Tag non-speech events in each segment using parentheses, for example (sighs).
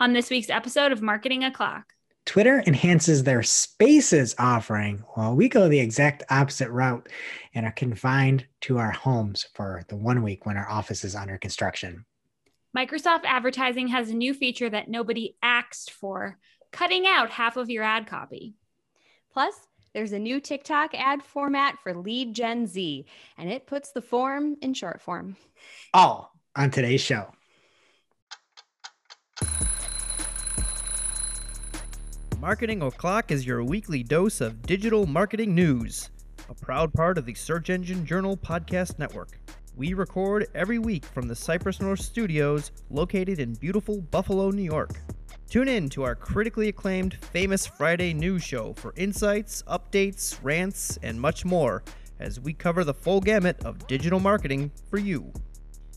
on this week's episode of Marketing O'Clock. Twitter enhances their spaces offering while we go the exact opposite route and are confined to our homes for the one week when our office is under construction. Microsoft Advertising has a new feature that nobody asked for, cutting out half of your ad copy. Plus, there's a new TikTok ad format for Lead Gen Z, and it puts the form in short form. All on today's show. Marketing O'Clock is your weekly dose of digital marketing news, a proud part of the Search Engine Journal Podcast Network. We record every week from the Cypress North Studios located in beautiful Buffalo, New York. Tune in to our critically acclaimed Famous Friday news show for insights, updates, rants, and much more as we cover the full gamut of digital marketing for you.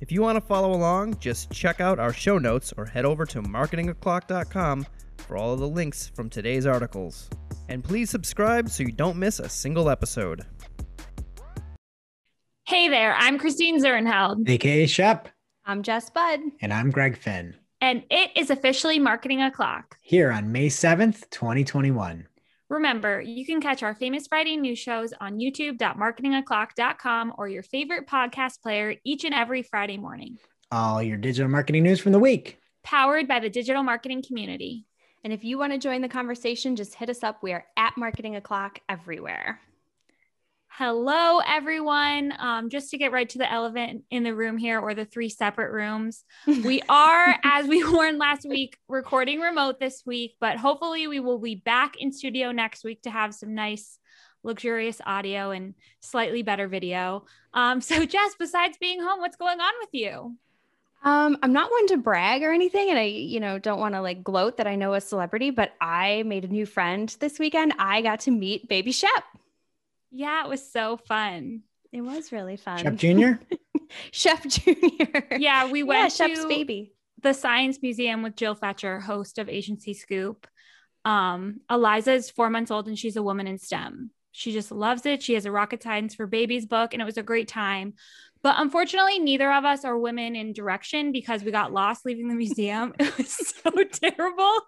If you want to follow along, just check out our show notes or head over to marketingoclock.com for all of the links from today's articles. And please subscribe so you don't miss a single episode. Hey there, I'm Christine Zirnheld. AKA Shep. I'm Jess Budd. And I'm Greg Finn. And it is officially Marketing O'Clock. Here on May 7th, 2021. Remember, you can catch our famous Friday news shows on youtube.marketingoclock.com or your favorite podcast player each and every Friday morning. All your digital marketing news from the week. Powered by the digital marketing community. And if you want to join the conversation, just hit us up. We are at Marketing O'Clock everywhere. Hello, everyone. Um, just to get right to the elephant in the room here, or the three separate rooms, (laughs) we are, as we (laughs) warned last week, recording remote this week, but hopefully we will be back in studio next week to have some nice, luxurious audio and slightly better video. Um, (laughs) so, Jess, besides being home, what's going on with you? Um, I'm not one to brag or anything, and I, you know, don't want to like gloat that I know a celebrity, but I made a new friend this weekend. I got to meet Baby Shep. Yeah, it was so fun. It was really fun. Shep Jr. (laughs) Shep Jr. Yeah, we went yeah, to Shep's baby. the Science Museum with Jill Fetcher, host of Agency Scoop. Um, Eliza is four months old and she's a woman in STEM. She just loves it. She has a Rocket Science for Babies book, and it was a great time. But unfortunately, neither of us are women in direction because we got lost leaving the museum. (laughs) It was so (laughs) terrible.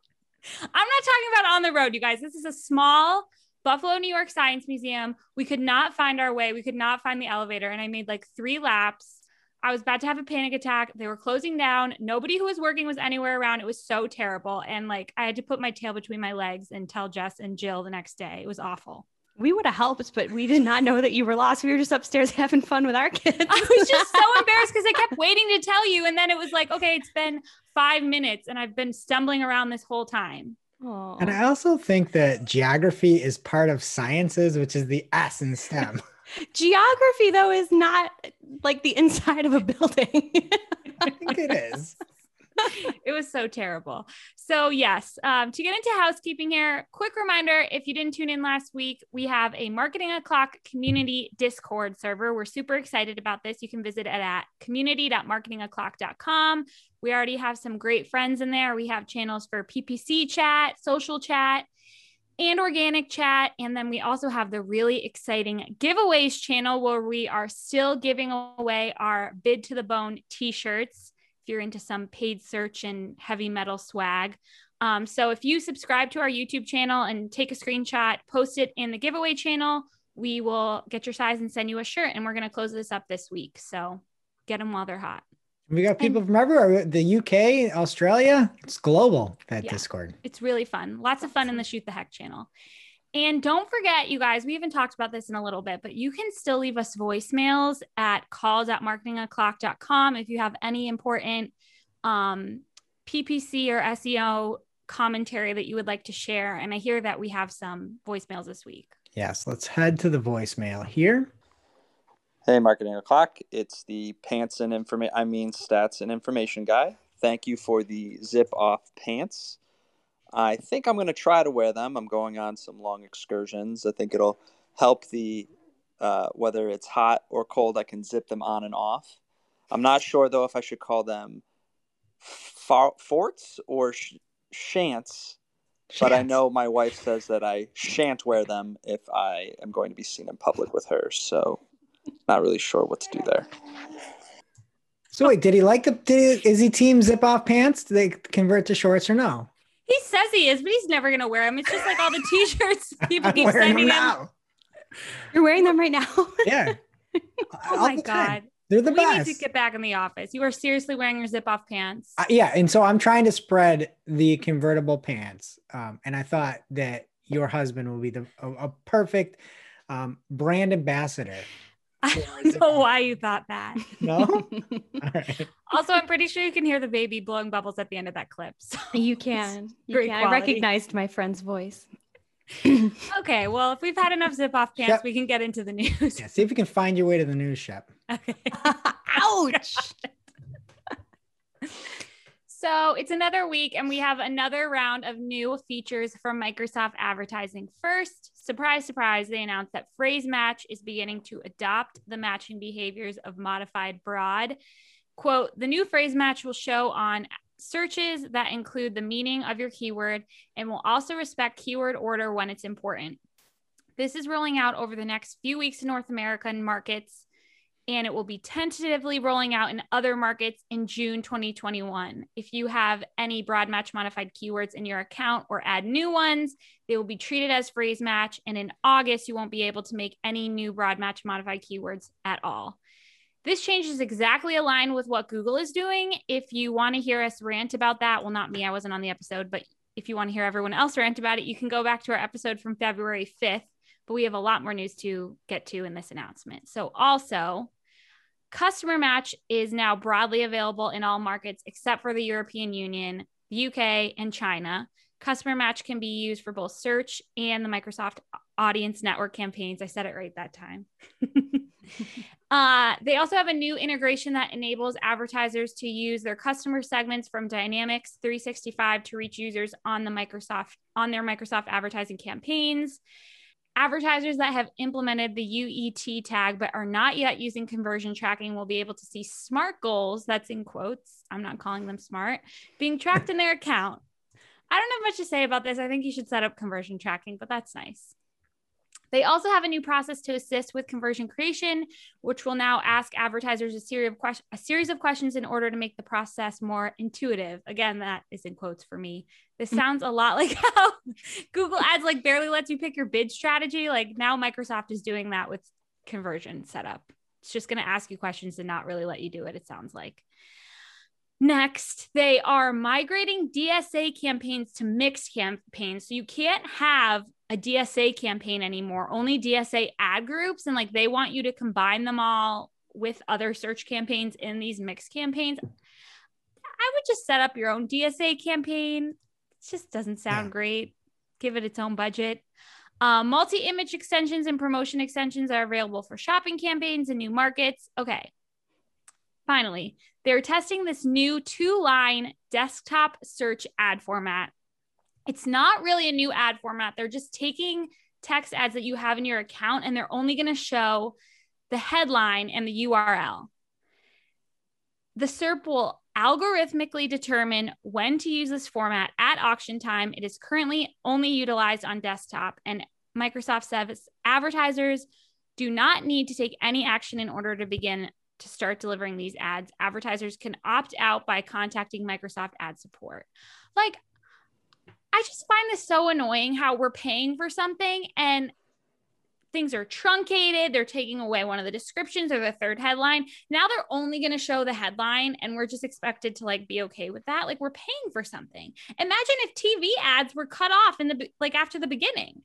I'm not talking about on the road, you guys. This is a small Buffalo, New York Science Museum. We could not find our way. We could not find the elevator. And I made like three laps. I was about to have a panic attack. They were closing down. Nobody who was working was anywhere around. It was so terrible. And like I had to put my tail between my legs and tell Jess and Jill the next day. It was awful. We would have helped, but we did not know that you were lost. We were just upstairs (laughs) having fun with our kids. I was just so (laughs) embarrassed because I kept waiting to tell you. And then it was like, okay, it's been five minutes and I've been stumbling around this whole time. Aww. And I also think that geography is part of sciences, which is the S in STEM. (laughs) Geography, though, is not like the inside of a building. I think it is. (laughs) it was so terrible. So, yes, um, to get into housekeeping here, quick reminder if you didn't tune in last week, we have a Marketing O'Clock community Discord server. We're super excited about this. You can visit it at community.marketingoclock.com. We already have some great friends in there. We have channels for PPC chat, social chat, and organic chat. And then we also have the really exciting giveaways channel where we are still giving away our bid to the bone t shirts if you're into some paid search and heavy metal swag. Um, so if you subscribe to our YouTube channel and take a screenshot, post it in the giveaway channel, we will get your size and send you a shirt. And we're going to close this up this week. So get them while they're hot. We got people and, from everywhere. The UK, Australia, it's global, that yeah, Discord. It's really fun. Lots of fun in the Shoot the Heck channel. And don't forget, you guys, we haven't talked about this in a little bit, but you can still leave us voicemails at calls at marketingoclock.com if you have any important um, PPC or SEO commentary that you would like to share. And I hear that we have some voicemails this week. Yes, let's head to the voicemail here. Hey, Marketing O'Clock. It's the pants and information, I mean, stats and information guy. Thank you for the zip off pants. I think I'm going to try to wear them. I'm going on some long excursions. I think it'll help the, uh, whether it's hot or cold, I can zip them on and off. I'm not sure, though, if I should call them forts or sh- shants. But I know my wife says that I shan't wear them if I am going to be seen in public with her. So, not really sure what to do there. So wait, did he like the? Did he, is he team zip off pants? Do they convert to shorts or no? He says he is, but he's never gonna wear them. It's just like all the (laughs) t-shirts people I'm keep wearing sending them him. now. You're wearing them right now. (laughs) Yeah. Oh All my the time. god. They're the best. we best. need to get back in the office. You are seriously wearing your zip off pants. Uh, yeah, and so I'm trying to spread the convertible pants, um, and I thought that your husband will be the a, a perfect um, brand ambassador. I don't know why you thought that. (laughs) No, (laughs) all right. Also, I'm pretty sure you can hear the baby blowing bubbles at the end of that clip. So. (laughs) you can. You Great can. I recognized my friend's voice. Okay, well, if we've had enough zip off pants, Yep. we can get into the news. Yeah, see if you can find your way to the news, Shep. Okay. Ouch. So it's another week, and we have another round of new features from Microsoft Advertising. First, surprise, surprise, they announced that Phrase Match is beginning to adopt the matching behaviors of modified broad. Quote, the new phrase match will show on searches that include the meaning of your keyword and will also respect keyword order when it's important. This is rolling out over the next few weeks in North American markets and it will be tentatively rolling out in other markets in June 2021. If you have any broad match modified keywords in your account or add new ones, they will be treated as phrase match. And in August, you won't be able to make any new broad match modified keywords at all. This change is exactly aligned with what Google is doing. If you want to hear us rant about that, well, not me, I wasn't on the episode, but if you want to hear everyone else rant about it, you can go back to our episode from February 5th. But we have a lot more news to get to in this announcement. So, also, Customer Match is now broadly available in all markets except for the European Union, the UK, and China. Customer Match can be used for both search and the Microsoft Audience Network campaigns. I said it right that time. (laughs) uh, they also have a new integration that enables advertisers to use their customer segments from Dynamics 365 to reach users on the Microsoft on their Microsoft advertising campaigns. Advertisers that have implemented the UET tag but are not yet using conversion tracking will be able to see smart goals, that's in quotes, I'm not calling them smart, being tracked in their account. I don't have much to say about this. I think you should set up conversion tracking, but that's nice. They also have a new process to assist with conversion creation, which will now ask advertisers a series of questions, a series of questions in order to make the process more intuitive. Again, that is in quotes for me. This mm. sounds a lot (laughs) like how Google Ads like barely lets you pick your bid strategy. Like now Microsoft is doing that with conversion setup. It's just going to ask you questions and not really let you do it, it sounds like. Next, they are migrating DSA campaigns to mixed campaigns. So you can't have a DSA campaign anymore, only DSA ad groups. And like they want you to combine them all with other search campaigns in these mixed campaigns. I would just set up your own DSA campaign. It just doesn't sound Yeah. great. Give it its own budget. Uh, Multi image extensions and promotion extensions are available for shopping campaigns and new markets. Okay. Finally, they're testing this new two line desktop search ad format. It's not really a new ad format. They're just taking text ads that you have in your account and they're only going to show the headline and the URL. The SERP will algorithmically determine when to use this format at auction time. It is currently only utilized on desktop, and Microsoft says advertisers do not need to take any action in order to begin to start delivering these ads. Advertisers can opt out by contacting Microsoft ad support. Like, I just find this so annoying how we're paying for something and things are truncated. They're taking away one of the descriptions or the third headline. Now they're only going to show the headline and we're just expected to like be okay with that. Like we're paying for something. Imagine if TV ads were cut off in the like after the beginning.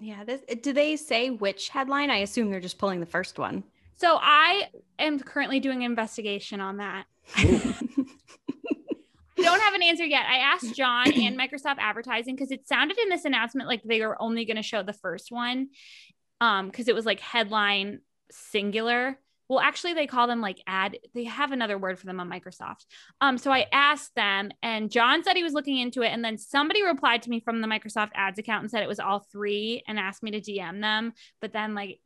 Yeah. This, do they say which headline? I assume they're just pulling the first one. So I am currently doing an investigation on that. (laughs) I don't have an answer yet. I asked (clears throat) John and Microsoft Advertising because it sounded in this announcement like they were only going to show the first one um because it was like headline singular. Well, actually they call them like ad they have another word for them on Microsoft. Um so I asked them and John said he was looking into it and then somebody replied to me from the Microsoft Ads account and said it was all three and asked me to DM them, but then like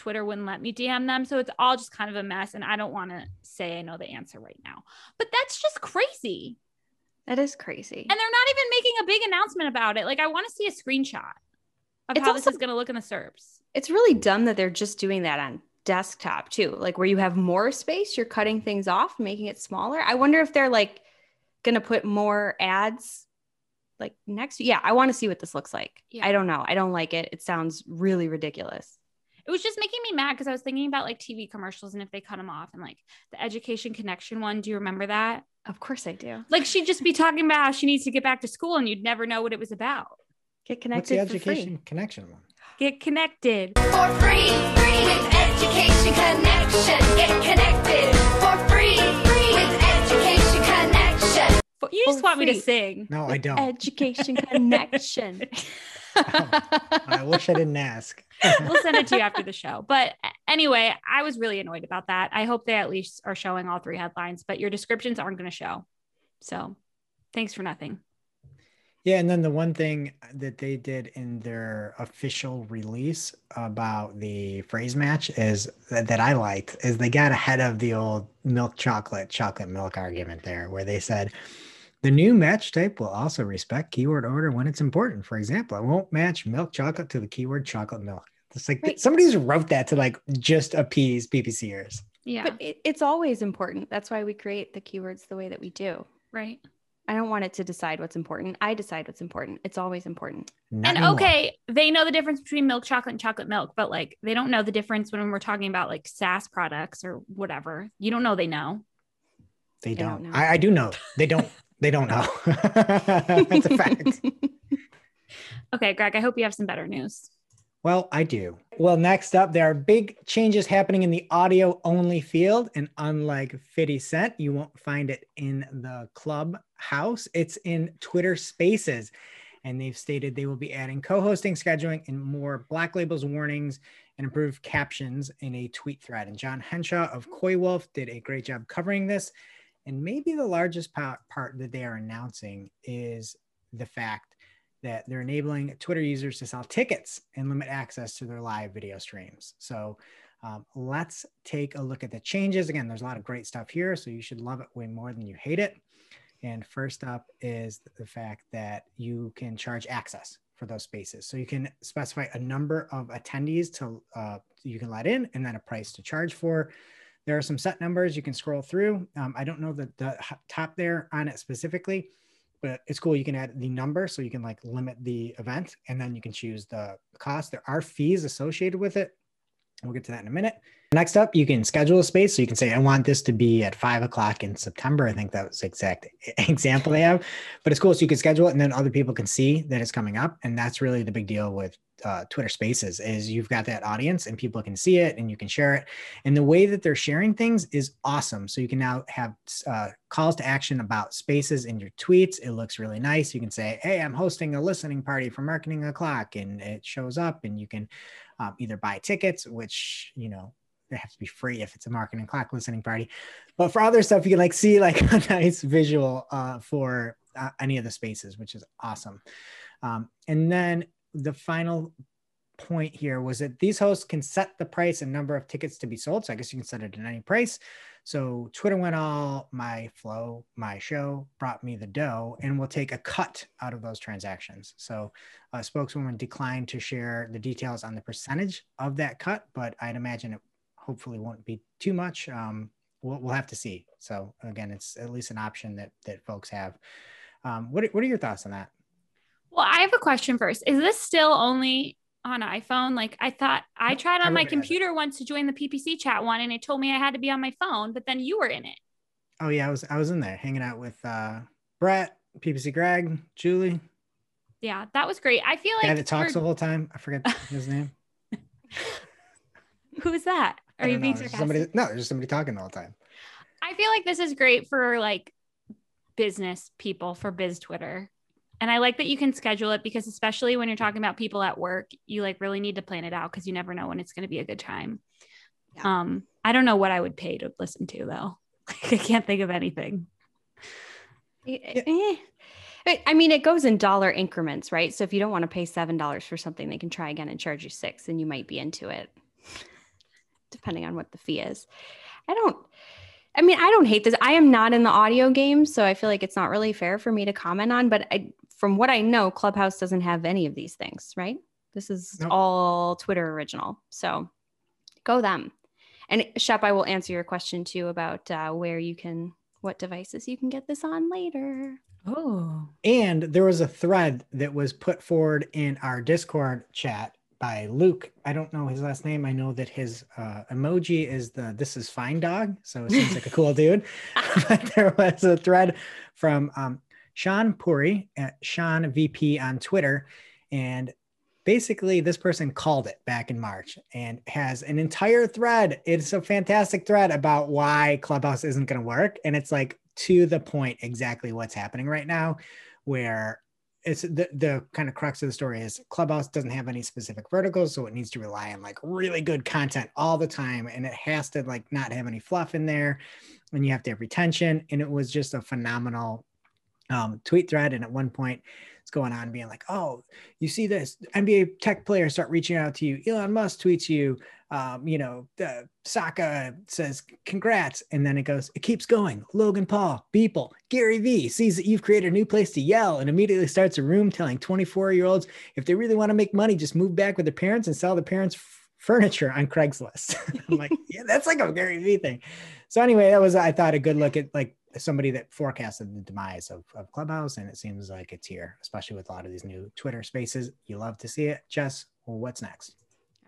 Twitter wouldn't let me DM them. So it's all just kind of a mess. And I don't want to say I know the answer right now. But that's just crazy. That is crazy. And they're not even making a big announcement about it. Like, I want to see a screenshot of It's how this is going to look in the SERPs. it's really dumb that they're just doing that on desktop too, like where you have more space, you're cutting things off, making it smaller. I wonder if they're like going to put more ads like next. Yeah, I want to see what this looks like. Yeah. I don't know. I don't like it. It sounds really ridiculous. It was just making me mad because I was thinking about like TV commercials and if they cut them off and like the education connection one. Do you remember that? Of course I do. Like she'd just be talking about how she needs to get back to school and you'd never know what it was about. Get connected. What's connected the for education free. connection one? Get connected. for free, free with education connection. Get connected for free, free with education connection. But you just For want me to sing. No, I don't. Education connection. (laughs) I wish I didn't ask. (laughs) we'll send it to you after the show. But anyway, I was really annoyed about that. I hope they at least are showing all three headlines, but your descriptions aren't going to show. So thanks for nothing. Yeah, and then the one thing that they did in their official release about the phrase match is that, that I liked is they got ahead of the old milk chocolate chocolate milk argument there, where they said the new match type will also respect keyword order when it's important. For example, I won't match milk chocolate to the keyword chocolate milk. It's like Right. somebody just wrote that to like just appease PPCers. Yeah. But it, it's always important. That's why we create the keywords the way that we do. right. I don't want it to decide what's important. I decide what's important. It's always important. Not and anymore. okay, they know the difference between milk chocolate and chocolate milk, but like they don't know the difference when we're talking about like SaaS products or whatever. You don't know they know. they They don't. don't know. I, I do know. They don't. They don't know. Oh. (laughs) That's a fact. (laughs) Okay, Greg, I hope you have some better news. Well, I do. Well, next up, there are big changes happening in the audio only field. And unlike 50 Cent, you won't find it in the clubhouse, it's in Twitter spaces. And they've stated they will be adding co hosting, scheduling, and more black labels warnings and improved captions in a tweet thread. And Jon Henshaw of Coywolf did a great job covering this. And maybe the largest part, part that they are announcing is the fact that they're enabling Twitter users to sell tickets and limit access to their live video streams. So um, let's take a look at the changes. Again, there's a lot of great stuff here, so you should love it way more than you hate it. And first up is the fact that you can charge access for those spaces. So you can specify a number of attendees to uh, you can let in, and then a price to charge for. There are some set numbers you can scroll through. Um, I don't know the, the top there on it specifically, but it's cool. You can add the number so you can like limit the event and then you can choose the cost. There are fees associated with it. We'll get to that in a minute. Next up, you can schedule a space. So you can say, I want this to be at five o'clock in September. I think that was the exact (laughs) example they have, but it's cool. So you can schedule it and then other people can see that it's coming up. And that's really the big deal with uh, Twitter spaces is you've got that audience and people can see it and you can share it. And the way that they're sharing things is awesome. So you can now have uh, calls to action about spaces in your tweets. It looks really nice. You can say, Hey, I'm hosting a listening party for Marketing O'Clock, and it shows up, and you can um, either buy tickets, which, you know, they have to be free if it's a marketing clock listening party. But for other stuff, you can like see like (laughs) a nice visual uh, for uh, any of the spaces, which is awesome. Um, and then the final point here was that these hosts can set the price and number of tickets to be sold. So I guess you can set it at any price. So Twitter went all my flow, my show brought me the dough, and we'll take a cut out of those transactions. So a spokeswoman declined to share the details on the percentage of that cut, but I'd imagine it hopefully won't be too much. Um, we'll, we'll have to see. So again, it's at least an option that that folks have. Um, what, what are your thoughts on that? Well, I have a question first. Is this still only on iPhone? Like I thought I tried on my it. computer once to join the PPC chat one and it told me I had to be on my phone, but then you were in it. Oh yeah, I was I was in there hanging out with uh, Brett, PPC Greg, Julie, Yeah, that was great. I feel like guy that talks the whole time. I forget (laughs) his name. who's that? Are you being sarcastic? Somebody, no, there's just somebody talking all the whole time. I feel like this is great for like business people for biz Twitter. And I like that you can schedule it because especially when you're talking about people at work, you like really need to plan it out because you never know when it's going to be a good time. Yeah. Um, I don't know what I would pay to listen to though. (laughs) I can't think of anything. Eh. I- I mean, it goes in dollar increments, right? So if you don't want to pay seven dollars for something, they can try again and charge you six, and you might be into it, (laughs) depending on what the fee is. I don't. I mean, I don't hate this. I am not in the audio game, so I feel like it's not really fair for me to comment on. But I, from what I know, Clubhouse doesn't have any of these things, right? This is Nope. all Twitter original. So go them. And Shep, I will answer your question too about uh, where you can, what devices you can get this on later. Oh. And there was a thread that was put forward in our Discord chat by Luke. I don't know his last name. I know that his uh, emoji is the "This is fine dog," so it seems like a cool dude. (laughs) (laughs) but there was a thread from um, Shaan Puri at ShaanVP on Twitter, and basically this person called it back in March and has an entire thread. It's a fantastic thread about why Clubhouse isn't going to work, and it's like to the point exactly what's happening right now, where it's the, the kind of crux of the story is clubhouse doesn't have any specific verticals so it needs to rely on like really good content all the time and it has to like not have any fluff in there and you have to have retention and it was just a phenomenal um, tweet thread and at one point it's going on being like oh you see this nba tech players start reaching out to you elon musk tweets you um, you know, uh, Sacca says congrats, and then it goes, it keeps going. Logan Paul, Beeple, Gary Vee sees that you've created a new place to yell and immediately starts a room telling 24 year olds if they really want to make money, just move back with their parents and sell their parents furniture on Craigslist. (laughs) I'm like, (laughs) yeah, that's like a Gary Vee thing. So anyway, that was I thought a good look at like somebody that forecasted the demise of, of Clubhouse, and it seems like it's here, especially with a lot of these new Twitter spaces. You love to see it. Jess, what's next?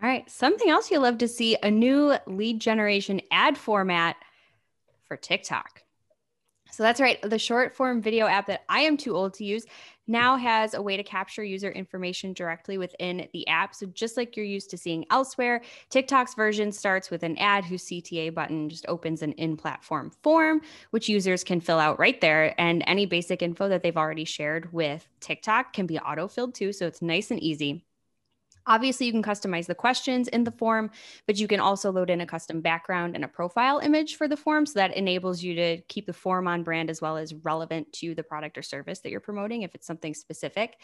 All right. Something else you'll love to see a new lead generation ad format for TikTok. So that's right. The short form video app that I am too old to use now has a way to capture user information directly within the app. So just like you're used to seeing elsewhere, TikTok's version starts with an ad whose CTA button just opens an in platform form, which users can fill out right there. And any basic info that they've already shared with TikTok can be auto filled too. So it's nice and easy. Obviously, you can customize the questions in the form, but you can also load in a custom background and a profile image for the form. So that enables you to keep the form on brand as well as relevant to the product or service that you're promoting if it's something specific.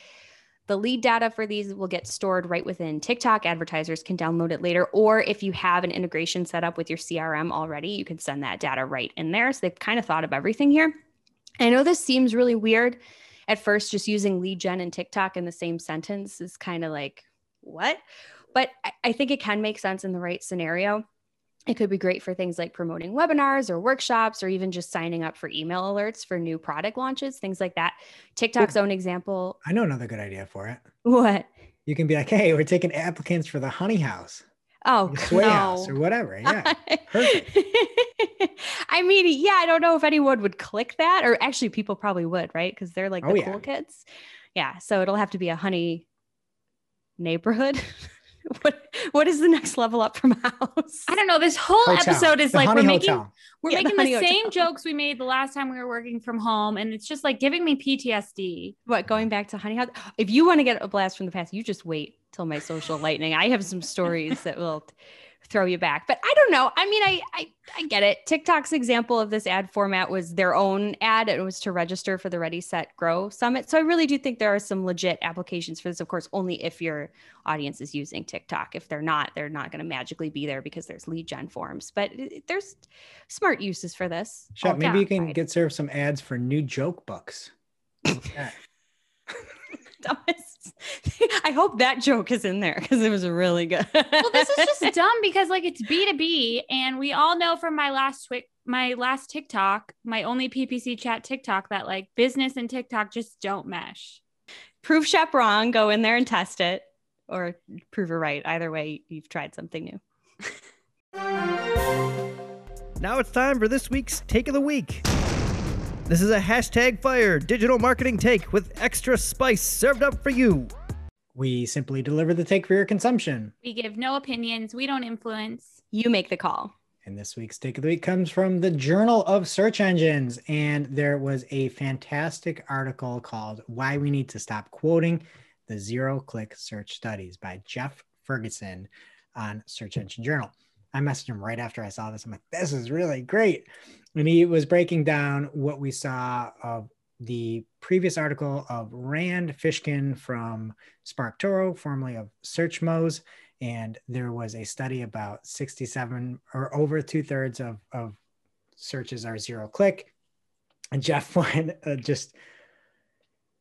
The lead data for these will get stored right within TikTok. Advertisers can download it later. Or if you have an integration set up with your CRM already, you can send that data right in there. So they've kind of thought of everything here. I know this seems really weird at first, just using lead gen and TikTok in the same sentence is kind of like, what? But I, I think it can make sense in the right scenario. It could be great for things like promoting webinars or workshops or even just signing up for email alerts for new product launches, things like that. TikTok's own example. I know another good idea for it. What? You can be like, hey, we're taking applicants for the honey house, Oh, the sway no. house, or whatever. Yeah. (laughs) perfect. I mean, yeah, I don't know if anyone would click that, or actually, people probably would, right? Because they're like oh, the Oh, yeah. cool kids. Yeah, so it'll have to be a honey neighborhood. (laughs) what What is the next level up from house? I don't know. This whole Hotel. episode is The like we're making hotel. we're Yeah, the making the, honey same hotel. jokes we made the last time we were working from home, and it's just like giving me PTSD. What going back to honey house? If you want to get a blast from the past, you just wait till my social lightning. I have some stories that will throw you back. But I don't know. I mean, I, I I get it. TikTok's example of this ad format was their own ad. It was to register for the Ready Set Grow Summit. So I really do think there are some legit applications for this. Of course, only if your audience is using TikTok. If they're not, they're not going to magically be there because there's lead gen forms. But there's smart uses for this. Shep, maybe you can get served some ads for new joke books. (laughs) Yeah. (laughs) dumbest. (laughs) I hope that joke is in there because it was really good. Well, this is just (laughs) dumb because like it's B two B, and we all know from my last twi- my last TikTok, my only PPC chat TikTok, that like business and TikTok just don't mesh. prove Shep wrong. Go in there and test it, or prove her right. Either way, you've tried something new. Now it's time for this week's Take of the Week. This is a hashtag fire digital marketing take with extra spice served up for you. We simply deliver the take for your consumption. We give no opinions. We don't influence. You make the call. And this week's take of the week comes from the Journal of Search Engines. And there was a fantastic article called Why We Need to Stop Quoting the Zero Click Search Studies by Jeff Ferguson on Search Engine Journal. I messaged him right after I saw this. I'm like, this is really great. And he was breaking down what we saw of the previous article of Rand Fishkin from SparkToro, formerly of SearchMoz. And there was a study about 67 or over two thirds of, of searches are zero click. And Jeff (laughs) went uh, just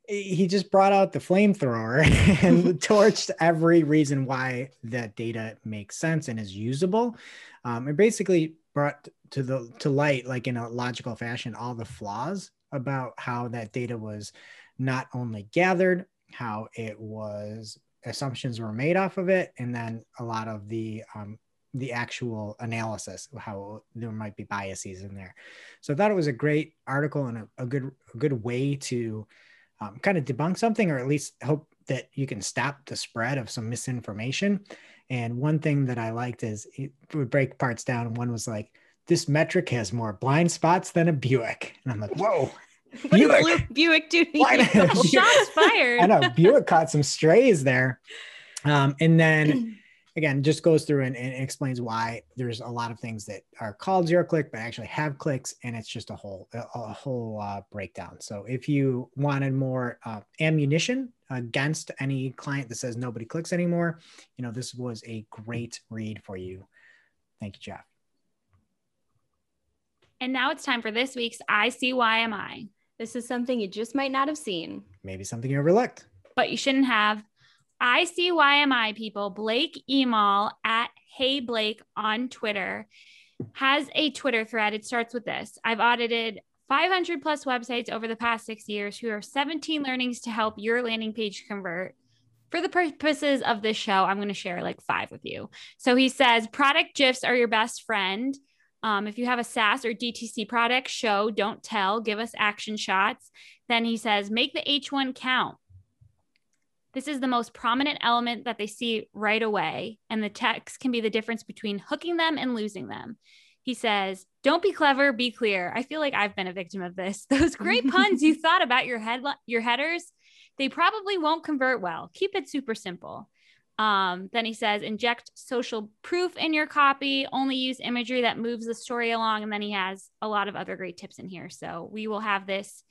he just brought out the flamethrower (laughs) and (laughs) torched every reason why that data makes sense and is usable. Um, and basically brought to the to light, like in a logical fashion, all the flaws about how that data was not only gathered, how it was assumptions were made off of it, and then a lot of the um, the actual analysis, how there might be biases in there. So I thought it was a great article and a, a good a good way to um, kind of debunk something or at least hope that you can stop the spread of some misinformation. And one thing that I liked is it would break parts down. One was like, this metric has more blind spots than a Buick. And I'm like, (laughs) whoa. What Buick. Blue Buick do to (laughs) Why? (laughs) Shots fired. I know Buick caught some strays there. Um, and then (clears throat) again, just goes through and, and explains why there's a lot of things that are called zero click, but actually have clicks, and it's just a whole a, a whole uh, breakdown. So if you wanted more uh, ammunition against any client that says nobody clicks anymore, you know this was a great read for you. Thank you, Jeff. And now it's time for this week's ICYMI. This is something you just might not have seen. Maybe something you overlooked. but you shouldn't have. ICYMI people, Blake Emal at Hey Blake on Twitter has a Twitter thread. It starts with this I've audited 500 plus websites over the past six years. who are 17 learnings to help your landing page convert. For the purposes of this show, I'm going to share like five with you. So he says product GIFs are your best friend. Um, if you have a SaaS or DTC product, show, don't tell, give us action shots. Then he says, make the H1 count. This is the most prominent element that they see right away, and the text can be the difference between hooking them and losing them. He says, "Don't be clever, be clear." I feel like I've been a victim of this. (laughs) Those great puns you (laughs) thought about your head your headers, they probably won't convert well. Keep it super simple. Um, then he says, inject social proof in your copy, only use imagery that moves the story along. And then he has a lot of other great tips in here. So we will have this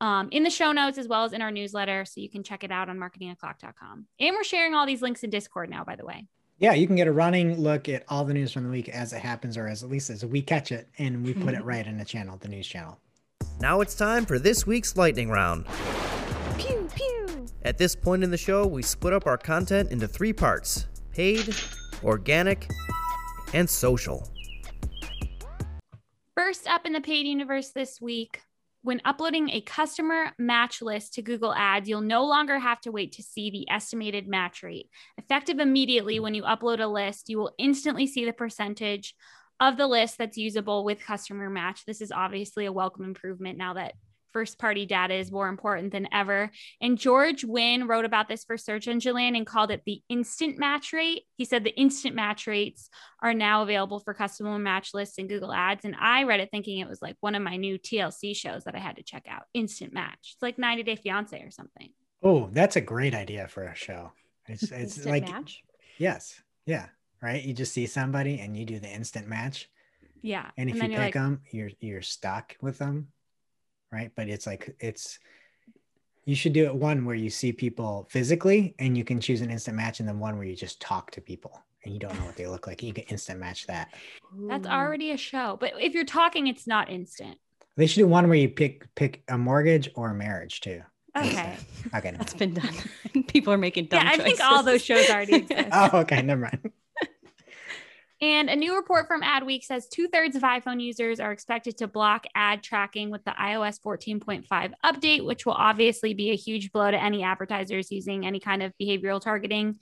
um, in the show notes as well as in our newsletter. So you can check it out on marketingoclock.com. And we're sharing all these links in Discord now, by the way. Yeah, you can get a running look at all the news from the week as it happens, or as at least as we catch it, and we put it (laughs) right in the channel, the news channel. Now it's time for this week's lightning round. Pew pew. At this point in the show, we split up our content into three parts paid, organic, and social. First up in the paid universe this week, when uploading a customer match list to Google Ads, you'll no longer have to wait to see the estimated match rate. Effective immediately when you upload a list, you will instantly see the percentage of the list that's usable with customer match. This is obviously a welcome improvement now that first party data is more important than ever. And George Nguyen wrote about this for Search Engine Land and called it the instant match rate. He said the instant match rates are now available for customer match lists in Google Ads. And I read it thinking it was like one of my new TLC shows that I had to check out Instant Match. It's like 90 Day Fiance or something. Oh, that's a great idea for a show. It's (laughs) it's Instant like match. yes, yeah, right. You just see somebody and you do the instant match, Yeah. and if you pick like, them, you're you're stuck with them, right? But it's like it's you should do it one where you see people physically and you can choose an instant match, and then one where you just talk to people and you don't know what they look like. You can instant match that. that's already a show. But if you're talking, it's not instant. They should do one where you pick pick a mortgage or a marriage too. Okay. Okay. never That's been done. (laughs) People are making dumb yeah, I think all those shows already (laughs) exist. Oh, okay. Never mind. And a new report from Adweek says two thirds of iPhone users are expected to block ad tracking with the iOS 14.5 update, which will obviously be a huge blow to any advertisers using any kind of behavioral targeting.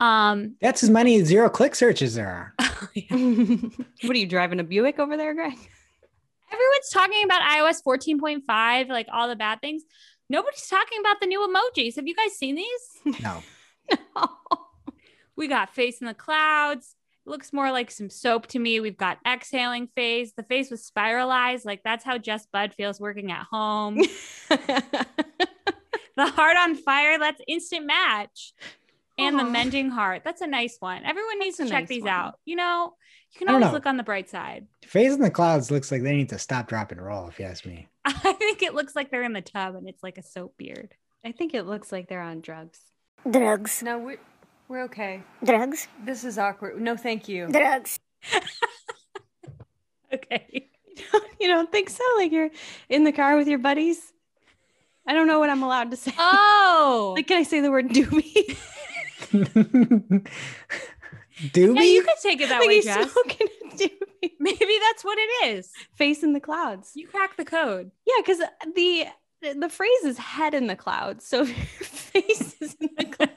Um, (laughs) That's as many zero click searches there are. (laughs) what are you driving a Buick over there, Greg? everyone's talking about iOS 14.5, like all the bad things. Nobody's talking about the new emojis. Have you guys seen these? No. (laughs) We got face in the clouds. It looks more like some soap to me. We've got exhaling face. The face was spiralized. Like that's how Jess Budd feels working at home. (laughs) the heart on fire, that's instant match. And the mending heart. That's a nice one. Everyone needs to That's a check nice these one. out. You know, you can always look on the bright side. Phase in the clouds looks like they need to stop, drop, and roll, if you ask me. (laughs) I think it looks like they're in the tub and it's like a soap beard. I think it looks like they're on drugs. Drugs. No, we're, we're okay. Drugs. This is awkward. No, thank you. Drugs. (laughs) Okay. (laughs) you don't think so? Like you're in the car with your buddies? I don't know what I'm allowed to say. Oh, (laughs) like, can I say the word doobie? Doobie? yeah, you could take it that like way, he's Jess. smoking a doobie. Maybe that's what it is. Face in the clouds. You crack the code. Yeah, because the the phrase is head in the clouds. So if your face is in the clouds,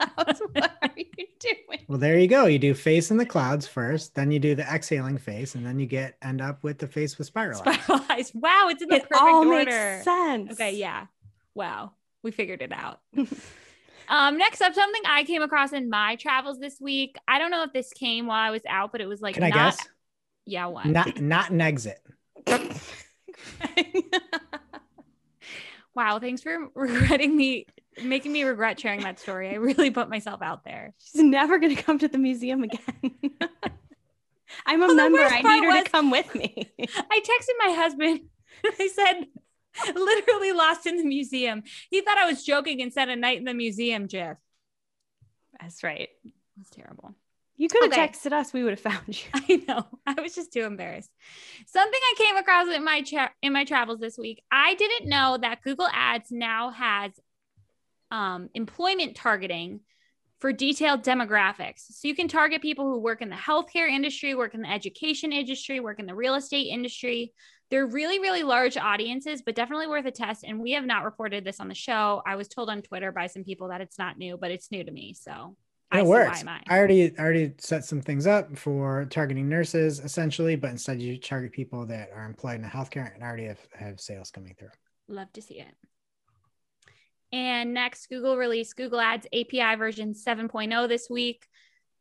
(laughs) what are you doing? well, there you go. You do face in the clouds first, then you do the exhaling face, and then you get end up with the face with spiral. eyes. Spiralized. (laughs) Wow, it's in the It perfect all order. makes sense. Okay, yeah. Wow, we figured it out. (laughs) um, next up, something I came across in my travels this week. I don't know if this came while I was out, but it was like Can I guess? Yeah, what? Not not an exit. wow, thanks for regretting me, making me regret sharing that story. I really put myself out there. She's never going to come to the museum again. (laughs) I'm a Well, member. I need her was- to come with me. (laughs) I texted my husband. (laughs) I said, literally lost in the museum. He thought I was joking and said a night in the museum, Jeff. That's right. It was terrible. You could have Okay. texted us. We would have found you. I know. I was just too embarrassed. Something I came across in my in my travels this week. I didn't know that Google Ads now has um, employment targeting for detailed demographics. So you can target people who work in the healthcare industry, work in the education industry, work in the real estate industry. They're really, really large audiences, but definitely worth a test. And we have not reported this on the show. I was told on Twitter by some people that it's not new, but it's new to me. So I it see works. I already I already set some things up for targeting nurses essentially, but instead you target people that are employed in the healthcare and already have, have sales coming through. Love to see it. And next, Google released Google Ads API version 7.0 this week.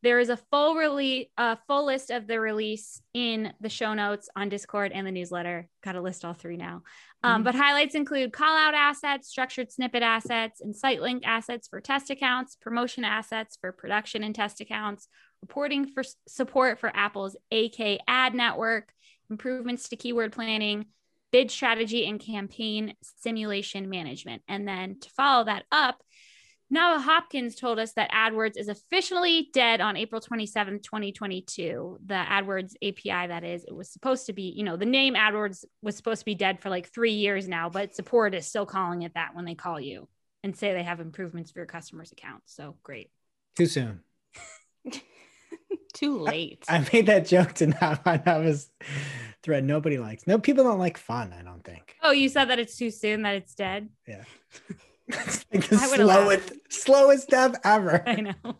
There is a full release, a full list of the release in the show notes on Discord and the newsletter. Got to list all three now. Um, Mhm. But highlights include call out assets, structured snippet assets, and site link assets for test accounts, promotion assets for production and test accounts, reporting for support for Apple's SKAdNetwork, improvements to keyword planning, bid strategy and campaign simulation management. And then to follow that up, Navah Hopkins told us that AdWords is officially dead on April 27th, 2022. The AdWords API, that is, it was supposed to be, you know, the name AdWords was supposed to be dead for like three years now, but support is still calling it that when they call you and say they have improvements for your customers' accounts. So great. Too soon. (laughs) (laughs) Too late. I made that joke to (laughs) not on was thread nobody likes. No, people don't like fun, I don't think. Oh, you said that it's too soon that it's dead. Yeah. (laughs) it's like the I slowest, slowest death ever. I know.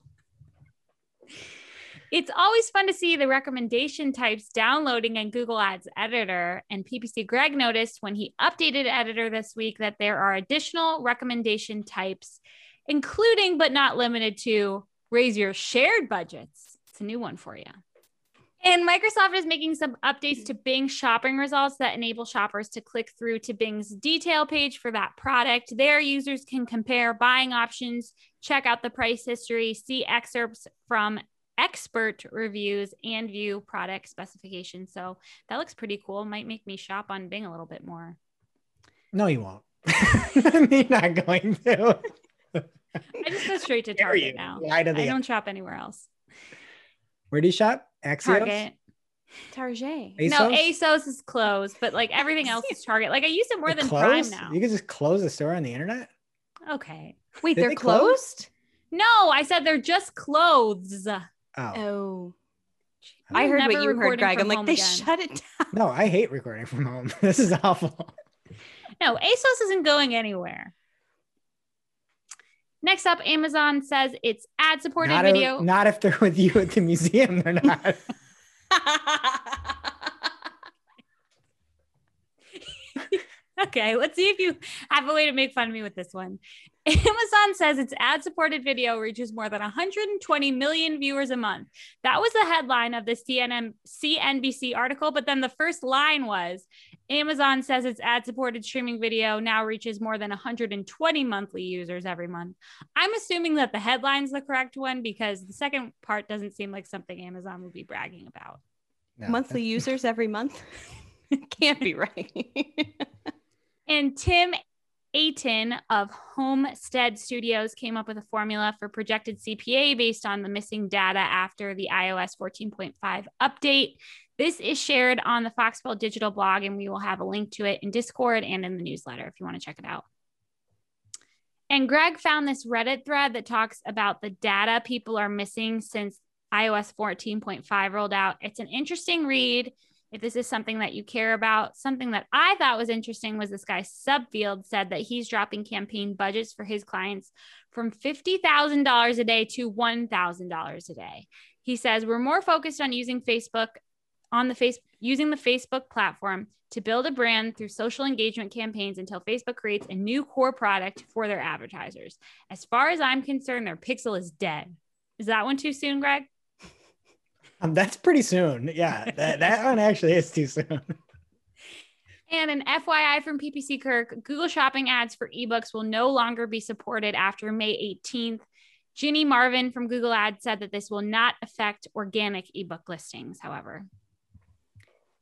It's always fun to see the recommendation types downloading in Google Ads Editor. And PPC Greg noticed when he updated Editor this week that there are additional recommendation types, including but not limited to raise your shared budgets. It's a new one for you. And Microsoft is making some updates to Bing shopping results that enable shoppers to click through to Bing's detail page for that product. There, users can compare buying options, check out the price history, see excerpts from expert reviews, and view product specifications. So that looks pretty cool. Might make me shop on Bing a little bit more. No, you won't. (laughs) You're not going to. I just go straight to Dare Target now. Lie I don't shop anywhere else. Where do you shop? Axios? Target. Target. ASOS? No, ASOS is closed, but like everything else is Target. Like I use it more They're than Prime now. You can just close the store on the internet. Okay. Wait, Did they're they close? closed? No, I said they're just clothes. Oh, Oh. I'm heard what you heard, Greg. I'm like, they again. shut it down. no, I hate recording from home. (laughs) This is awful. No, ASOS isn't going anywhere. Next up, Amazon says it's ad supported Not, video. if, not if they're with you at the museum. They're not. (laughs) (laughs) okay, let's see if you have a way to make fun of me with this one. Amazon says its ad supported video reaches more than 120 million viewers a month. That was the headline of the CNN, CNBC article, but then the first line was Amazon says its ad supported streaming video now reaches more than 120 monthly users every month. I'm assuming that the headline's the correct one because the second part doesn't seem like something Amazon would be bragging about. No, Monthly (laughs) users every month? (laughs) Can't be right. (laughs) And Tim Aiton of Homestead Studios came up with a formula for projected CPA based on the missing data after the iOS 14.5 update. This is shared on the Foxwell Digital blog, and we will have a link to it in Discord and in the newsletter if you want to check it out. And Greg found this Reddit thread that talks about the data people are missing since iOS 14.5 rolled out. It's an interesting read if this is something that you care about. Something that I thought was interesting was this guy Subfield said that he's dropping campaign budgets for his clients from $50,000 a day to $1,000 a day. He says we're more focused on using Facebook on the face using the Facebook platform to build a brand through social engagement campaigns until Facebook creates a new core product for their advertisers. As far as I'm concerned, their pixel is dead. Is that one too soon, Greg? Um, that's pretty soon. Yeah, that, that (laughs) one actually is too soon. And an FYI from PPC Kirk Google Shopping ads for ebooks will no longer be supported after May 18th. Ginny Marvin from Google Ads said that this will not affect organic ebook listings, however.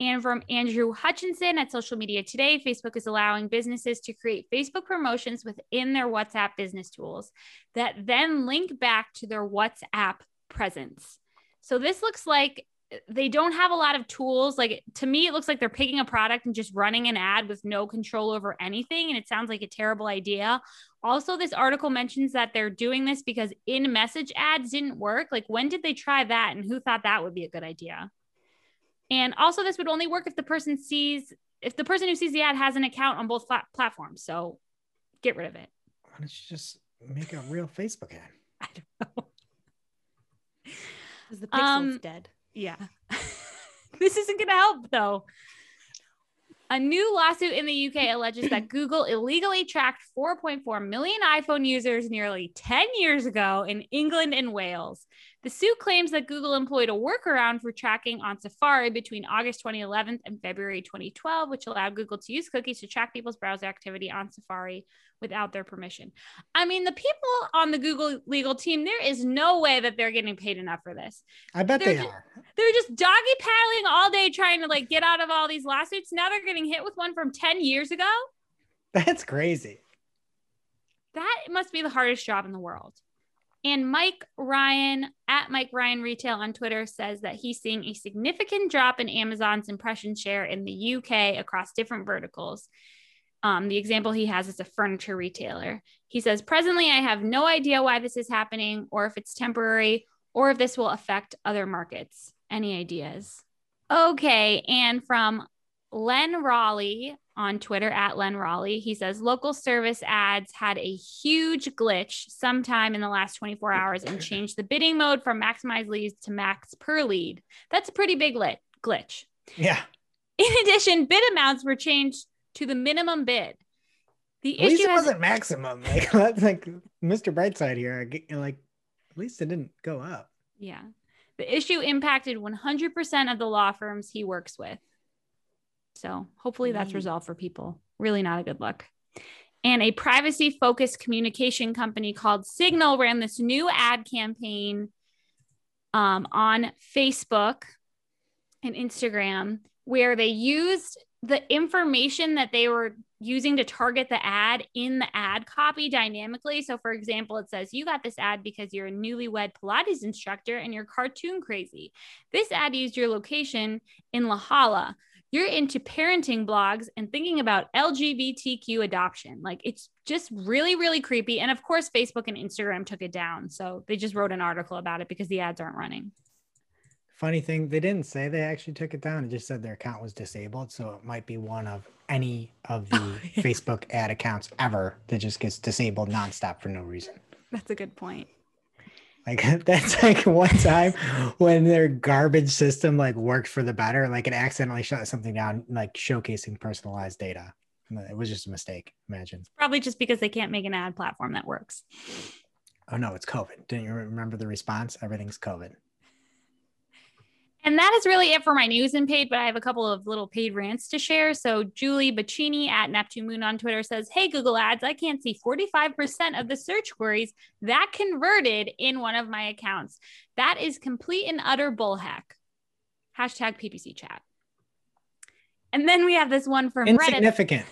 And from Andrew Hutchinson at Social Media Today, Facebook is allowing businesses to create Facebook promotions within their WhatsApp business tools that then link back to their WhatsApp presence. So this looks like eh, they don't have a lot of tools. Like to me, it looks like they're picking a product and just running an ad with no control over anything. And it sounds like a terrible idea. Also, this article mentions that they're doing this because in message ads didn't work. Like, when did they try that? And who thought that would be a good idea? And also, this would only work if the person sees, if the person who sees the ad has an account on both flat platforms. So get rid of it. Why don't you just make a real Facebook ad? (laughs) I don't know. Because the pixel's Um, dead. Yeah. (laughs) this isn't going to help, though. A new lawsuit in the UK (clears throat) alleges that Google illegally tracked 4.4 million iPhone users nearly 10 years ago in England and Wales. The suit claims that Google employed a workaround for tracking on Safari between August 2011 and February 2012, which allowed Google to use cookies to track people's browser activity on Safari without their permission. I mean, the people on the Google legal team, there is no way that they're getting paid enough for this I bet They're they ju- are. they're just doggy paddling all day trying to like get out of all these lawsuits. Now they're getting hit with one from 10 years ago. (laughs) That's crazy. That must be the hardest job in the world. And Mike Ryan at Mike Ryan Retail on Twitter says that he's seeing a significant drop in Amazon's impression share in the UK across different verticals. Um, the example he has is a furniture retailer. He says, Presently, I have no idea why this is happening or if it's temporary or if this will affect other markets. Any ideas? Okay. And from Len Raleigh on Twitter at Len Raleigh, he says local service ads had a huge glitch sometime in the last 24 hours and (laughs) changed the bidding mode from maximize leads to max per lead. That's a pretty big lit- glitch. Yeah. In addition, bid amounts were changed to the minimum bid. The At least issue wasn't maximum. (laughs) Like that's like Mr. Brightside here. Like at least it didn't go up. Yeah. The issue impacted 100% of the law firms he works with. So hopefully that's resolved for people. Really not a good look. And a privacy focused communication company called Signal ran this new ad campaign um, on Facebook and Instagram where they used the information that they were using to target the ad in the ad copy dynamically. So, for example, it says, You got this ad because you're a newlywed Pilates instructor and you're cartoon crazy. This ad used your location in La Jolla. You're into parenting blogs and thinking about LGBTQ adoption. Like it's just really, really creepy. And of course, Facebook and Instagram took it down. So they just wrote an article about it because the ads aren't running. Funny thing, they didn't say they actually took it down. It just said their account was disabled. So it might be one of any of (laughs) the. Facebook ad accounts ever that just gets disabled nonstop for no reason. That's a good point. Like (laughs) that's like one time when their garbage system like worked for the better, like it accidentally shut something down, like showcasing personalized data. It was just a mistake. Imagine. Probably just because they can't make an ad platform that works. Oh no, it's COVID. Didn't you remember the response? Everything's COVID. And that is really it for my news and paid, but I have a couple of little paid rants to share. So Julie Bacchini at Neptune Moon on Twitter says, Hey Google Ads, I can't see 45% of the search queries that converted in one of my accounts. That is complete and utter bullheck. Hashtag PPC chat. And then we have this one from Reddit. Insignificant.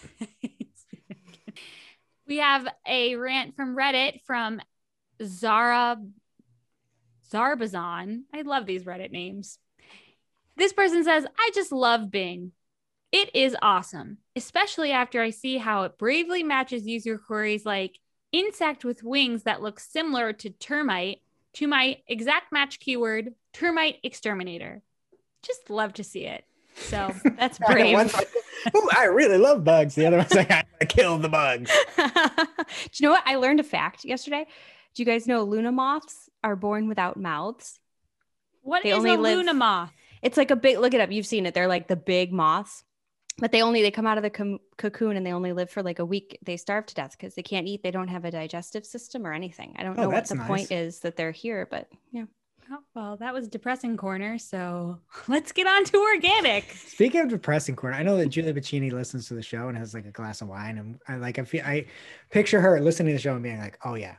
(laughs) we have a rant from Reddit from Zara Zarbazon. I love these Reddit names. This person says, I just love Bing. It is awesome, especially after I see how it bravely matches user queries like insect with wings that looks similar to termite to my exact match keyword, termite exterminator. Just love to see it. So (laughs) That's I brave. one's like, Ooh, I really love bugs. The other one's like, I gotta kill the bugs. (laughs) Do you know what? I learned a fact yesterday. Do you guys know Luna moths are born without mouths? what They is only a live- Luna moth? It's like a big look it up. You've seen it. They're like the big moths. But they only they come out of the com- cocoon and they only live for like a week. They starve to death because they can't eat. They don't have a digestive system or anything. I don't Oh, know what the nice. point is that they're here, but yeah. Oh, well, that was depressing corner. So (laughs) let's get on to organic. Speaking of depressing corner, I know that Julia Bacchini listens to the show and has like a glass of wine, and I like I feel I picture her listening to the show and being like, "Oh yeah,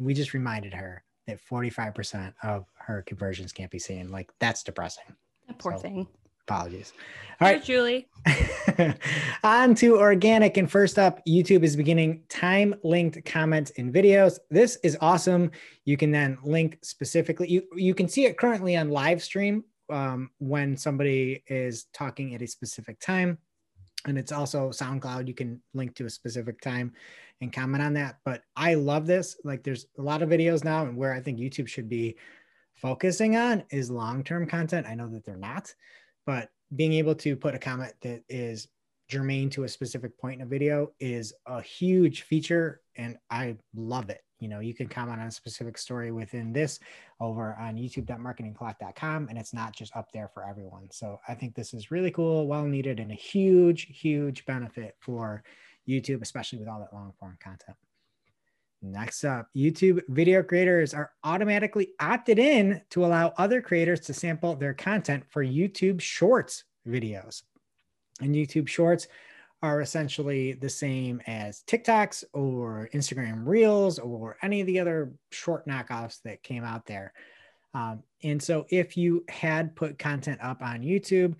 we just reminded her that forty five percent of her conversions can't be seen." Like that's depressing. That poor So- thing. Apologies. All right, Here's Julie. (laughs) On to organic. And first up, YouTube is beginning time linked comments in videos. This is awesome. You can then link specifically. You, you can see it currently on live stream um, when somebody is talking at a specific time. And it's also SoundCloud. You can link to a specific time and comment on that. But I love this. Like there's a lot of videos now, and where I think YouTube should be focusing on is long term content. I know that they're not, but being able to put a comment that is germane to a specific point in a video is a huge feature and I love it. You know, you can comment on a specific story within this over on youtube.marketingoclock.com and it's not just up there for everyone. So I think this is really cool, well needed, and a huge, huge benefit for YouTube, especially with all that long form content. Next up, YouTube video creators are automatically opted in to allow other creators to sample their content for YouTube Shorts videos. And YouTube Shorts are essentially the same as TikToks or Instagram Reels or any of the other short knockoffs that came out there. Um, and so, if you had put content up on YouTube,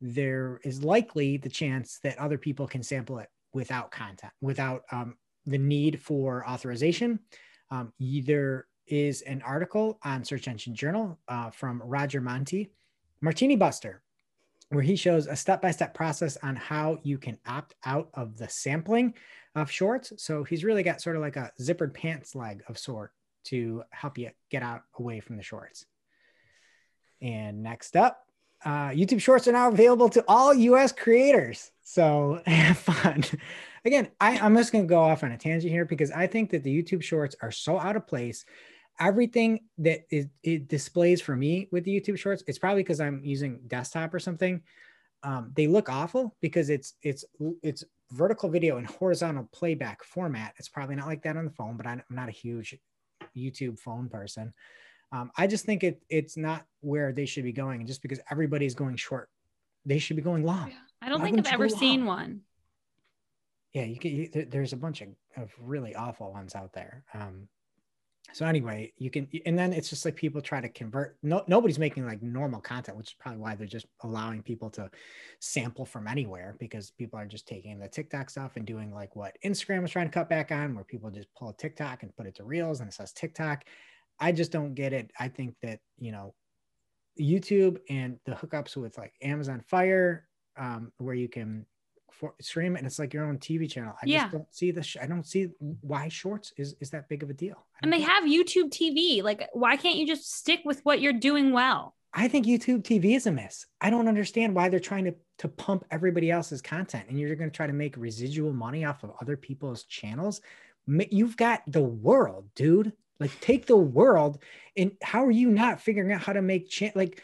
there is likely the chance that other people can sample it without content, without um, the need for authorization. Um, there is an article on Search Engine Journal uh, from Roger Montti, Martini Buster, where he shows a step by step process on how you can opt out of the sampling of shorts. So he's really got sort of like a zippered pants leg of sort to help you get out away from the shorts. And next up, uh, YouTube Shorts are now available to all US creators. So (laughs) have fun. Again, I, I'm just going to go off on a tangent here because I think that the YouTube Shorts are so out of place. Everything that is, it displays for me with the YouTube Shorts, it's probably because I'm using desktop or something. Um, they look awful because it's it's it's vertical video and horizontal playback format. It's probably not like that on the phone, but I'm not a huge YouTube phone person. Um, I just think it it's not where they should be going. And just because everybody's going short, they should be going long. I don't Why think I've ever seen one. Yeah, you can. You, there's a bunch of, of really awful ones out there. Um, so anyway, you can, and then it's just like people try to convert. No, nobody's making like normal content, which is probably why they're just allowing people to sample from anywhere because people are just taking the TikTok stuff and doing like what Instagram was trying to cut back on, where people just pull a TikTok and put it to Reels and it says TikTok. I just don't get it. I think that you know, YouTube and the hookups with like Amazon Fire, um, where you can for, stream and it's like your own TV channel. I Yeah. just don't see the. Sh- I don't see why shorts is is that big of a deal. And they it. have YouTube TV. Like, why can't you just stick with what you're doing well? I think YouTube TV is a miss. I don't understand why they're trying to to pump everybody else's content and you're going to try to make residual money off of other people's channels. You've got the world, dude. Like take the world and how are you not figuring out how to make cha- like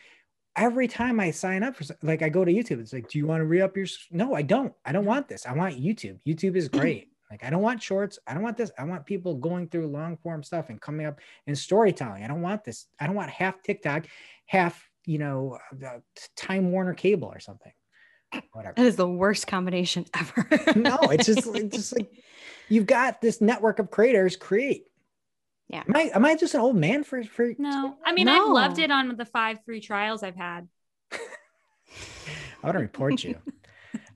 every time I sign up for like I go to YouTube it's like do you want to re-up your No, I don't. I don't mm-hmm. want this. I want YouTube. YouTube is mm-hmm. great. Like I don't want shorts. I don't want this. I want people going through long form stuff and coming up and storytelling. I don't want this. I don't want half TikTok half you know uh, the time warner cable or something whatever That is the worst combination (laughs) ever. no it's just like just like you've got this network of creators create Yeah. am i am i just an old man for for No, I mean, I've loved it on the five free trials I've had. i want to report you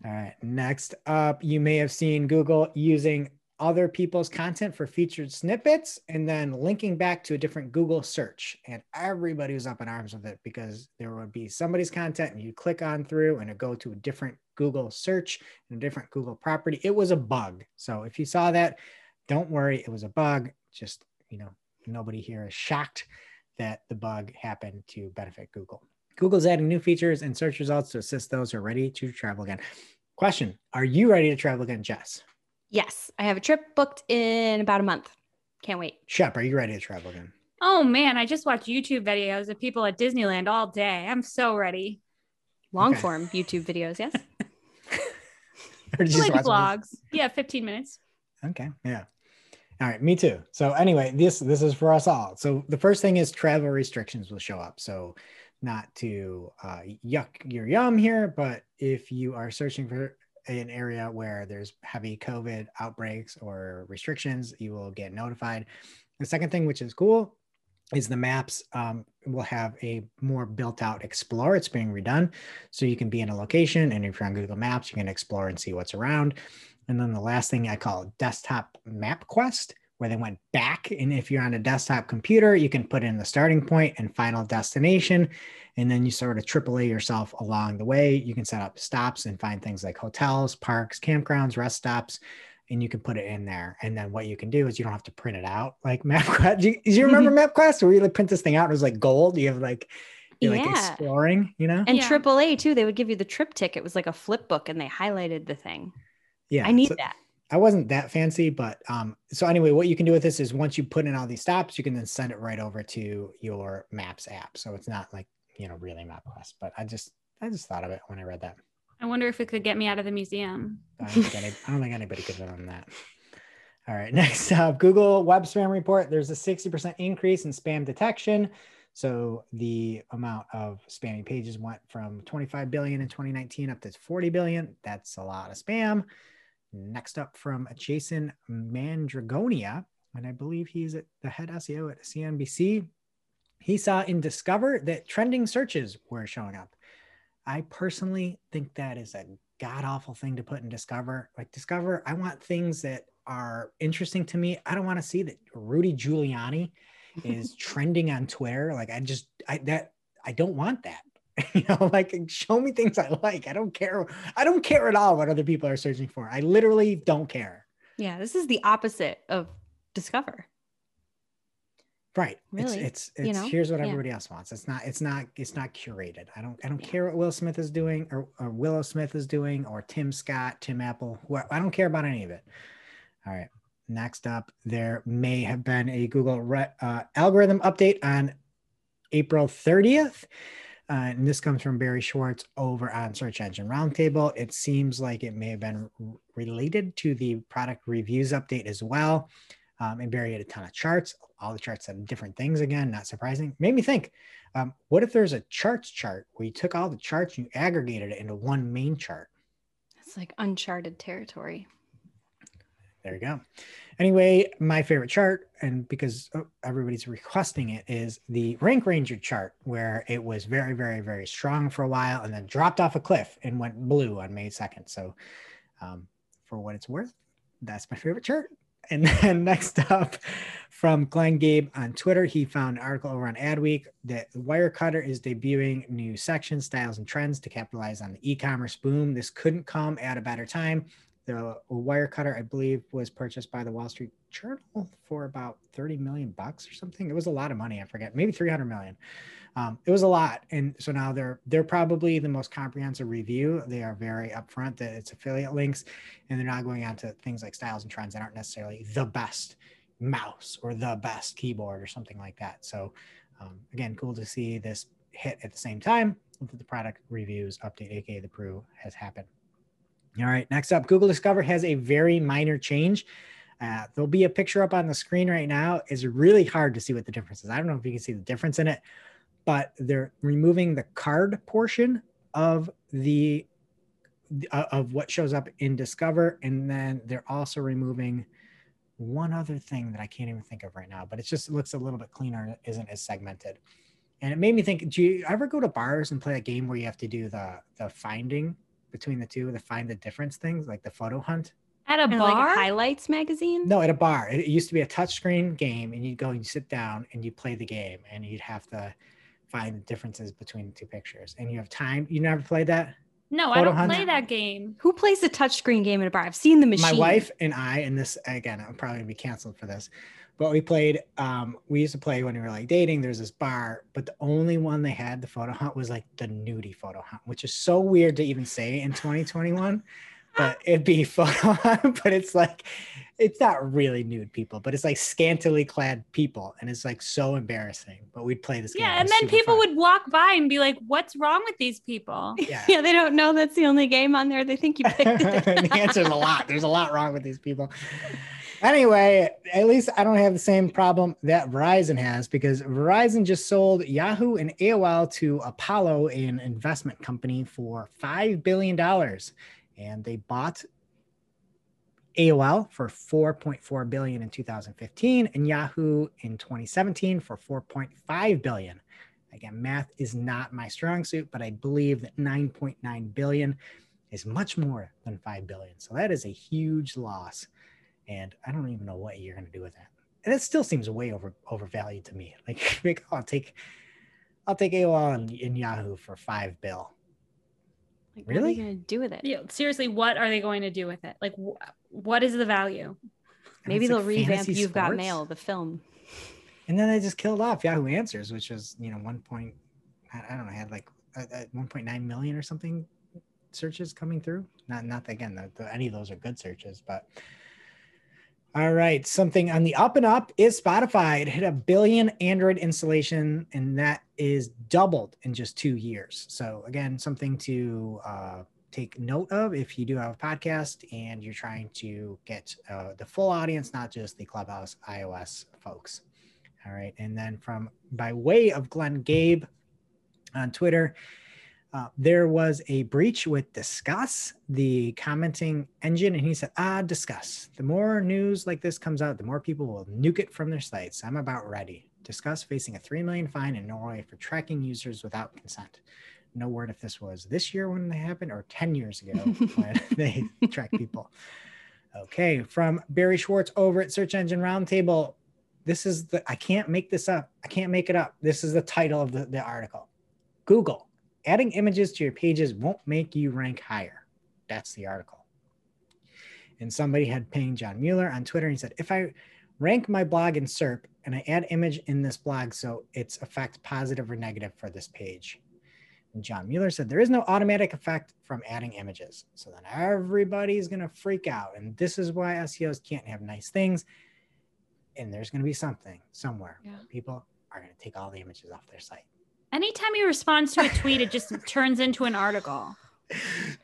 all right next up you may have seen google using other people's content for featured snippets and then linking back to a different google search and everybody was up in arms with it because there would be somebody's content and you click on through and it go to a different google search and a different google property it was a bug so if you saw that don't worry, it was a bug. Just, you know, nobody here is shocked that the bug happened to benefit Google. Google's adding new features and search results to assist those who are ready to travel again. Question Are you ready to travel again, Jess? Yes, I have a trip booked in about a month. Can't wait. Shep, are you ready to travel again? Oh man, I just watched YouTube videos of people at Disneyland all day. I'm so ready. Long Okay. form YouTube videos, yes. (laughs) Or did you I just like watch them? vlogs. Yeah, 15 minutes. Okay. Yeah. All right. Me too. So anyway, this this is for us all. So the first thing is travel restrictions will show up. So not to uh, yuck your yum here, but if you are searching for an area where there's heavy COVID outbreaks or restrictions, you will get notified. The second thing, which is cool, is the maps um, will have a more built out explore. It's being redone. So you can be in a location and if you're on Google Maps, you can explore and see what's around. And then the last thing I call desktop map quest, where they went back. And if you're on a desktop computer, you can put in the starting point and final destination. And then you sort of AAA yourself along the way. You can set up stops and find things like hotels, parks, campgrounds, rest stops, and you can put it in there. And then what you can do is you don't have to print it out like (laughs) MapQuest. Do you, do you remember (laughs) MapQuest where you like print this thing out? and It was like gold. You have like, you're like exploring, you know? And Yeah. AAA too, they would give you the trip ticket. It was like a flip book and they highlighted the thing. Yeah. I need so- that. I wasn't that fancy, but um, so anyway, what you can do with this is once you put in all these stops, you can then send it right over to your Maps app. So it's not like you know really MapQuest, but I just I just thought of it when I read that. I wonder if it could get me out of the museum. I don't think, any, I don't think anybody could have done that. All right, (laughs) next up, Google Web Spam Report. There's a 60% increase in spam detection. So the amount of spammy pages went from 25 billion in 2019 up to 40 billion. That's a lot of spam. Next up from Jason Mandragonia, and I believe he's at the head SEO at CNBC. He saw in Discover that trending searches were showing up. I personally think that is a god awful thing to put in Discover. Like Discover, I want things that are interesting to me. I don't want to see that Rudy Giuliani (laughs) is trending on Twitter. Like I just I that I don't want that. (laughs) you know, like show me things I like. I don't care. I don't care at all what other people are searching for. I literally don't care. Yeah, this is the opposite of Discover. Right. Really, It's it's, you it's know? here's what Yeah. everybody else wants. It's not it's not it's not curated. I don't I don't Yeah. care what Will Smith is doing or, or Willow Smith is doing or Tim Scott, Tim Apple. I don't care about any of it. All right. Next up, there may have been a Google re- uh, algorithm update on April 30th. Uh, and this comes from Barry Schwartz over on Search Engine Roundtable. It seems like it may have been related to the product reviews update as well. Um, and Barry had a ton of charts. All the charts said different things again, not surprising. Made me think, um, what if there's a charts chart where you took all the charts and you aggregated it into one main chart? It's like uncharted territory. There you go. Anyway, my favorite chart, and because oh, everybody's requesting it, is the Rank Ranger chart, where it was very, very, very strong for a while and then dropped off a cliff and went blue on May 2nd. So, um, for what it's worth, that's my favorite chart. And (laughs) then next up from Glenn Gabe on Twitter, he found an article over on Adweek that Wirecutter is debuting new sections, styles, and trends to capitalize on the e commerce boom. This couldn't come at a better time the Wirecutter, I believe, was purchased by the Wall Street Journal for about 30 million bucks or something. It was a lot of money. I forget, maybe 300 million. Um, it was a lot, and so now they're they're probably the most comprehensive review. They are very upfront that it's affiliate links, and they're not going on to things like styles and trends that aren't necessarily the best mouse or the best keyboard or something like that. So, um, again, cool to see this hit at the same time that the product reviews update, aka the Brew, has happened. All right, next up, Google Discover has a very minor change. Uh, there'll be a picture up on the screen right now. It's really hard to see what the difference is. I don't know if you can see the difference in it, but they're removing the card portion of the uh, of what shows up in Discover, and then they're also removing one other thing that I can't even think of right now. But it just looks a little bit cleaner. isn't as segmented. And it made me think: Do you ever go to bars and play a game where you have to do the the finding between the two, the find the difference things, like the photo hunt? At a bar? like a highlights magazine. No, at a bar. It it used to be a touchscreen game, and you'd go and you sit down and you play the game, and you'd have to find the differences between the two pictures. And you have time. You never played that? No, I don't hunt? play that game. Who plays a touchscreen game in a bar? I've seen the machine. my wife and I, and this again, I'm probably gonna be canceled for this, but we played. Um, we used to play when we were like dating. There's this bar, but the only one they had the photo hunt was like the nudie photo hunt, which is so weird to even say in 2021. but it'd be (laughs) photo hunt, but it's like it's not really nude people, but it's like scantily clad people, and it's like so embarrassing. But we'd play this game. Yeah, and then people fun. would walk by and be like, "What's wrong with these people?" Yeah. (laughs) Yeah, they don't know that's the only game on there. They think you (laughs) picked it. the answer's a lot. There's a lot wrong with these people. Anyway, at least I don't have the same problem that Verizon has because Verizon just sold Yahoo and AOL to Apollo, an investment company, for $5 billion. And they bought AOL for 4.4 billion in 2015 and Yahoo in 2017 for 4.5 billion. Again, math is not my strong suit, but I believe that 9.9 billion is much more than 5 billion. So that is a huge loss. And I don't even know what you're going to do with that. And it still seems way over overvalued to me. (laughs) Like, like, I'll take I'll take AOL and, and Yahoo for 5 bill. Like, Really? What are you gonna do with it? Yeah, seriously, what are they going to do with it? Like, wh- what is the value? And Maybe they'll like revamp You've Got. Mail, the film. And then they just killed off Yahoo Answers, which was, you know, 1. Point, I I don't know, had like uh, uh, 1.9 million or something searches coming through. Not, not again, the, the, any of those are good searches, but all right. Something on the up and up is Spotify. It hit a billion Android installation, and that is doubled in just two years. So again, something to uh, take note of if you do have a podcast and you're trying to get uh, the full audience, not just the Clubhouse iOS folks. All right. And then from by way of Glenn Gabe on Twitter, uh, there was a breach with Disqus, the commenting engine, and he said, "Ah, Disqus. The more news like this comes out, the more people will nuke it from their sites. I'm about ready. Disqus facing a three million fine in Norway for tracking users without consent. No word if this was this year when they happened or ten years ago (laughs) when (laughs) they track people. Okay, from Barry Schwartz over at Search Engine Roundtable. This is the I can't make this up. I can't make it up. This is the title of the, the article. Google adding images to your pages won't make you rank higher. That's the article. And somebody had pinged John Mueller on Twitter and he said, if I rank my blog in SERP and I add image in this blog, so it's effect positive or negative for this page. And John Mueller said, there is no automatic effect from adding images. So then everybody's going to freak out. And this is why SEOs can't have nice things. And there's going to be something somewhere. Yeah. People are going to take all the images off their site. Anytime he responds to a tweet, it just turns into an article.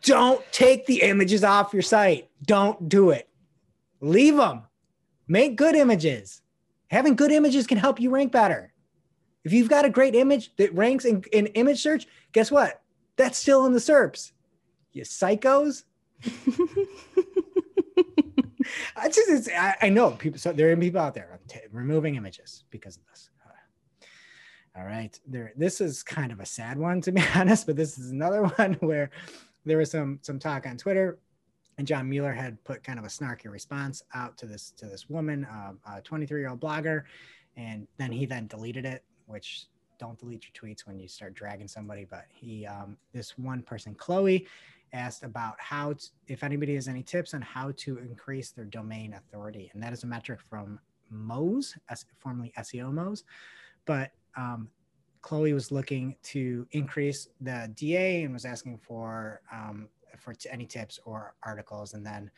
Don't take the images off your site. Don't do it. Leave them. Make good images. Having good images can help you rank better. If you've got a great image that ranks in, in image search, guess what? That's still in the SERPs. You psychos. (laughs) I just, it's, I, I know people. So there are people out there t- removing images because of this. All right, there. This is kind of a sad one to be (laughs) honest, but this is another (laughs) one where there was some some talk on Twitter, and John Mueller had put kind of a snarky response out to this to this woman, um, a 23 year old blogger, and then he then deleted it. Which don't delete your tweets when you start dragging somebody. But he, um, this one person, Chloe, asked about how, t- if anybody has any tips on how to increase their domain authority, and that is a metric from Moz, formerly SEO Moz, but um, Chloe was looking to increase the DA and was asking for um, for t- any tips or articles. And then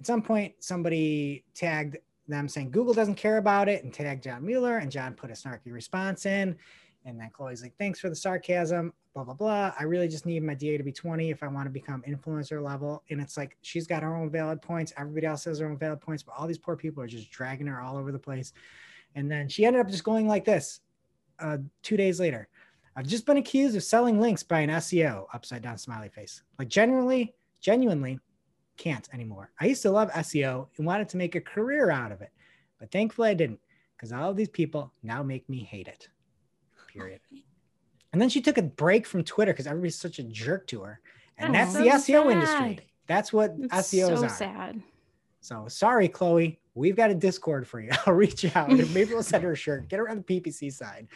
at some point, somebody tagged them saying Google doesn't care about it and tagged John Mueller, and John put a snarky response in. And then Chloe's like, "Thanks for the sarcasm." Blah blah blah. I really just need my DA to be 20 if I want to become influencer level. And it's like she's got her own valid points. Everybody else has their own valid points, but all these poor people are just dragging her all over the place. And then she ended up just going like this uh, two days later. I've just been accused of selling links by an SEO, upside down smiley face. Like genuinely, genuinely can't anymore. I used to love SEO and wanted to make a career out of it, but thankfully I didn't because all of these people now make me hate it. Period. And then she took a break from Twitter because everybody's such a jerk to her. And That's that's, so the SEO industry. That's what It's SEOs so are. sad. So sorry, Chloe. We've got a Discord for you. (laughs) I'll reach out and maybe we'll send her a (laughs) shirt. Get her on the PPC side.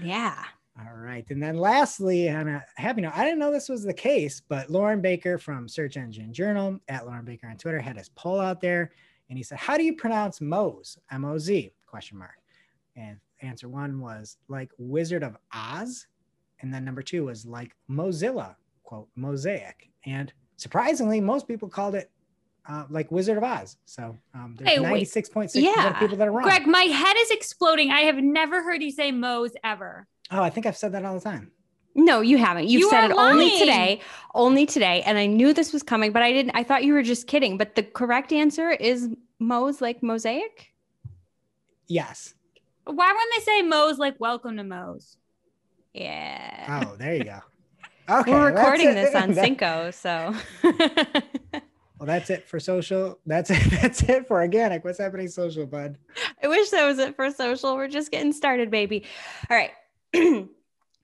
Yeah. All right. And then lastly, on a happy note, I didn't know this was the case, but Loren Baker from Search Engine Journal at Loren Baker on Twitter had his poll out there and he said, How do you pronounce Moz? M O Z question mark. And answer one was like Wizard of Oz. And then number two was like Mozilla, quote, mosaic. And surprisingly, most people called it uh, like Wizard of Oz. So um, there's Hey, 96.6% Yeah. of people that are wrong. Greg, my head is exploding. I have never heard you say Moe's ever. Oh, I think I've said that all the time. No, you haven't. You've You said are it only today, only today. And I knew this was coming, but I didn't. I thought you were just kidding. But the correct answer is Mo's like mosaic. Yes. Why wouldn't they say Moe's like welcome to Moe's? Yeah. Oh, there you go. (laughs) Okay. We're recording this on That- (laughs) Cinco, so (laughs) Well, that's it for social. That's it. (laughs) That's it for organic. What's happening social, bud? I wish that was it for social. We're just getting started, baby. All right. (clears throat)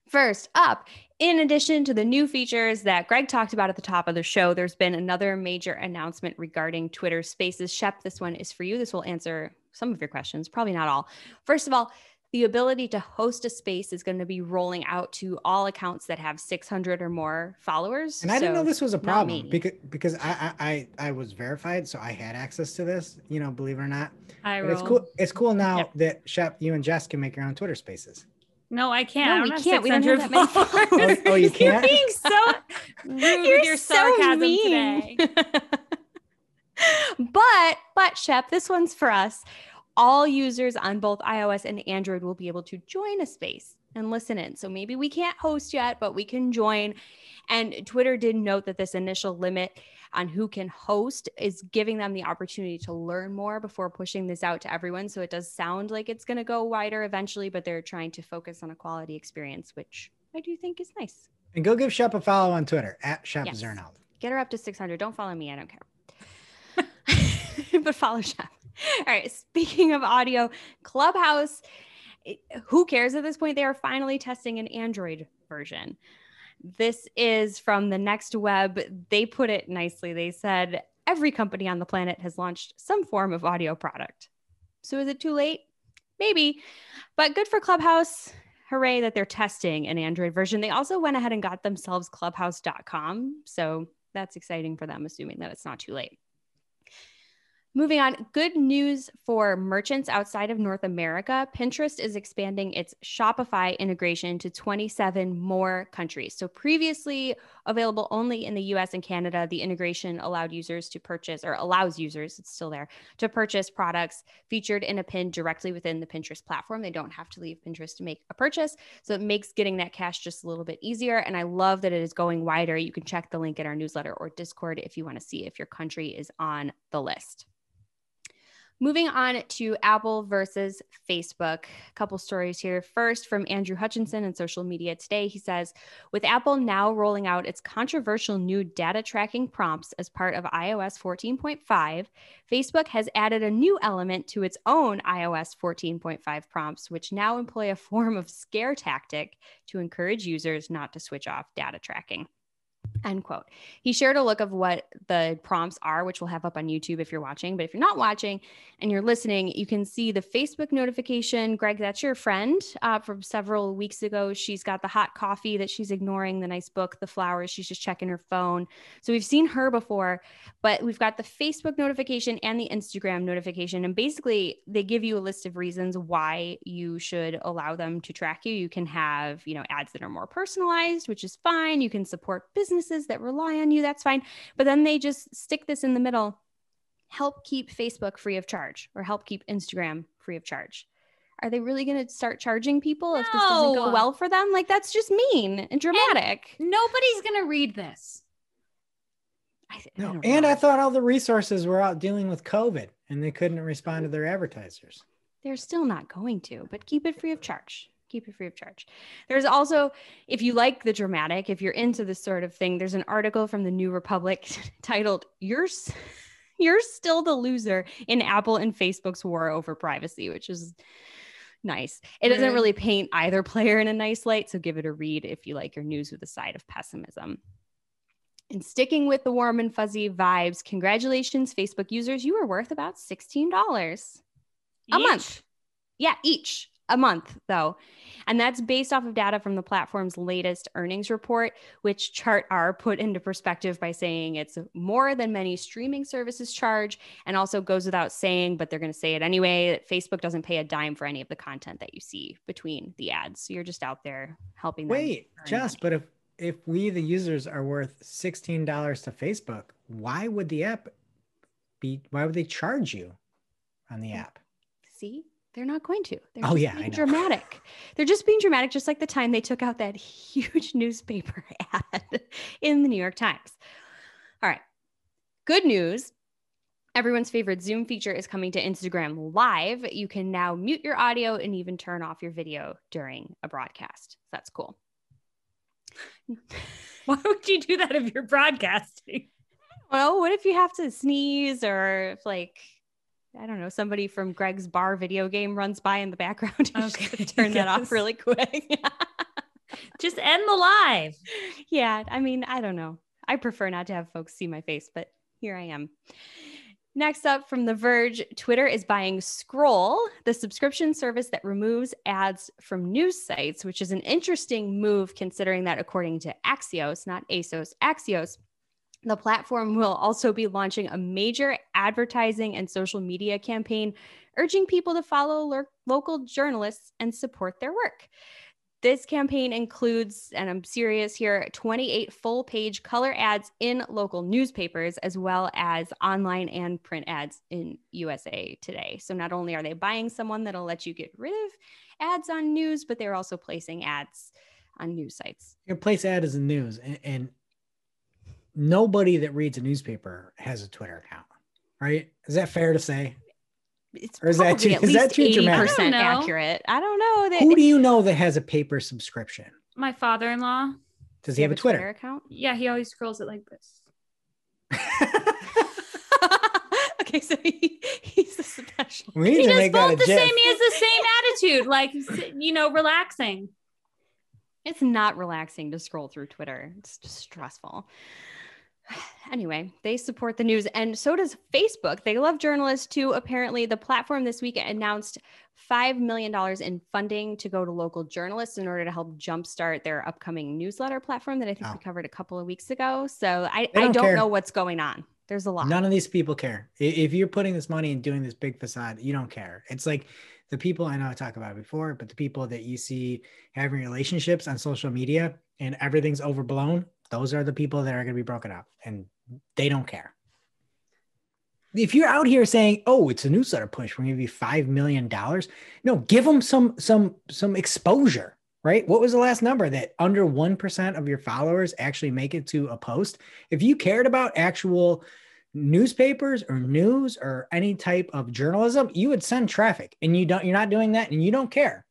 First up, in addition to the new features that Greg talked about at the top of the show, there's been another major announcement regarding Twitter Spaces. Shep, this one is for you. This will answer some of your questions, probably not all. First of all, the ability to host a space is going to be rolling out to all accounts that have 600 or more followers. And I didn't know this was a problem because because I, I I I was verified, so I had access to this. You know, believe it or not. I But it's cool. It's cool now Yep. that Shep, you and Jess can make your own Twitter Spaces. No, I can't. No, I don't we can't. We don't have that many followers. (laughs) Oh, oh, you You're being (laughs) so rude with your sarcasm today. (laughs) but but Shep, this one's for us. All users on both iOS and Android will be able to join a space and listen in. So maybe we can't host yet, but we can join. And Twitter did note that this initial limit on who can host is giving them the opportunity to learn more before pushing this out to everyone. So it does sound like it's going to go wider eventually, but they're trying to focus on a quality experience, which I do think is nice. And go give Shep a follow on Twitter at Shep Yes. Zirnheld. Get her up to 600. Don't follow me. I don't care. (laughs) but follow Shep. (laughs) All right. Speaking of audio, Clubhouse, who cares at this point? They are finally testing an Android version. This is from the Next Web. They put it nicely. They said every company on the planet has launched some form of audio product. So is it too late? Maybe, but good for Clubhouse. Hooray that they're testing an Android version. They also went ahead and got themselves clubhouse.com. So that's exciting for them, assuming that it's not too late. Moving on, good news for merchants outside of North America. Pinterest is expanding its Shopify integration to 27 more countries. So, previously available only in the US and Canada, the integration allowed users to purchase, or allows users, it's still there, to purchase products featured in a pin directly within the Pinterest platform. They don't have to leave Pinterest to make a purchase. So, it makes getting that cash just a little bit easier. And I love that it is going wider. You can check the link in our newsletter or Discord if you want to see if your country is on the list. Moving on to Apple versus Facebook. A couple stories here. First, from Andrew Hutchinson in Social Media Today. He says, with Apple now rolling out its controversial new data tracking prompts as part of iOS 14.5, Facebook has added a new element to its own iOS 14.5 prompts, which now employ a form of scare tactic to encourage users not to switch off data tracking. End quote. He shared a look of what the prompts are, which we'll have up on YouTube if you're watching. But if you're not watching and you're listening, you can see the Facebook notification. Greg, that's your friend uh, from several weeks ago. She's got the hot coffee that she's ignoring, the nice book, the flowers. She's just checking her phone. So we've seen her before, but we've got the Facebook notification and the Instagram notification. And basically, they give you a list of reasons why you should allow them to track you. You can have, you know, ads that are more personalized, which is fine. You can support businesses that rely on you. That's fine. But then they just stick this in the middle help keep Facebook free of charge or help keep Instagram free of charge. Are they really going to start charging people if this doesn't go well for them? Like, that's just mean and dramatic. Nobody's going to read this. I, I No, don't and know. I thought all the resources were out dealing with COVID and they couldn't respond to their advertisers. They're still not going to, but keep it free of charge. Keep it free of charge. There's also, if you like the dramatic, if you're into this sort of thing, there's an article from the New Republic (laughs) titled "You're You're Still the Loser in Apple and Facebook's War Over Privacy," which is nice. It doesn't mm-hmm. really paint either player in a nice light, so give it a read if you like your news with a side of pessimism. And sticking with the warm and fuzzy vibes, congratulations, Facebook users. You are worth about $16 a month. Yeah, each. A month though. And that's based off of data from the platform's latest earnings report, which Chartr put into perspective by saying it's more than many streaming services charge and also goes without saying, but they're going to say it anyway, that Facebook doesn't pay a dime for any of the content that you see between the ads. So you're just out there helping. Wait, money. but if if we the users are worth sixteen dollars to Facebook, why would the app be? Why would they charge you on the mm. app? See, they're not going to. They're Oh, just yeah, I being know. dramatic. (laughs) They're just being dramatic, just like the time they took out that huge (laughs) newspaper (laughs) ad in the New York Times. All right. Good news. Everyone's favorite Zoom feature is coming to Instagram Live. You can now mute your audio and even turn off your video during a broadcast. That's cool. Why would you do that if you're broadcasting? Well, what if you have to sneeze or if like I don't know, somebody from Greg's bar video game runs by in the background. (laughs) Okay, turn that off really quick. (laughs) Just end the live. yeah, I mean, I don't know. I prefer not to have folks see my face, but here I am. Next up from The Verge, Twitter is buying Scroll, the subscription service that removes ads from news sites, which is an interesting move considering that, according to Axios, not ASOS, Axios, the platform will also be launching a major advertising and social media campaign urging people to follow lo- local journalists and support their work. This campaign includes, and I'm serious here, 28 full page color ads in local newspapers, as well as online and print ads in USA Today. So not only are they buying someone that'll let you get rid of ads on news, but they're also placing ads on news sites. Your place ad is the news, and, and nobody that reads a newspaper has a Twitter account, right? Is that fair to say? It's Or is that probably too- at is least 80% I don't know. accurate. I don't know. They, Who do you know that has a paper subscription? My father-in-law. Does he have a Twitter? account? Yeah, he always scrolls it like this. (laughs) okay, so he, he's a special. we need He to does make that a both the gif. same. He has the same attitude, like you know, relaxing. It's not relaxing to scroll through Twitter. It's just stressful. (sighs) Anyway, they support the news, and so does Facebook. They love journalists too. Apparently, the platform this week announced $5 million in funding to go to local journalists in order to help jumpstart their upcoming newsletter platform that I think Oh. we covered a couple of weeks ago. So I, don't don't know what's going on. There's a lot. None of these people care. If you're putting this money and doing this big facade, you don't care. It's like the people I know I talked about before, but the people that you see having relationships on social media and everything's overblown, those are the people that are going to be broken up and they don't care. If you're out here saying, "Oh, it's a newsletter push, we're going to give you 5 million dollars." No, give them some some some exposure, right? What was the last number that under 1% of your followers actually make it to a post? If you cared about actual newspapers or news or any type of journalism, you would send traffic and you don't you're not doing that and you don't care.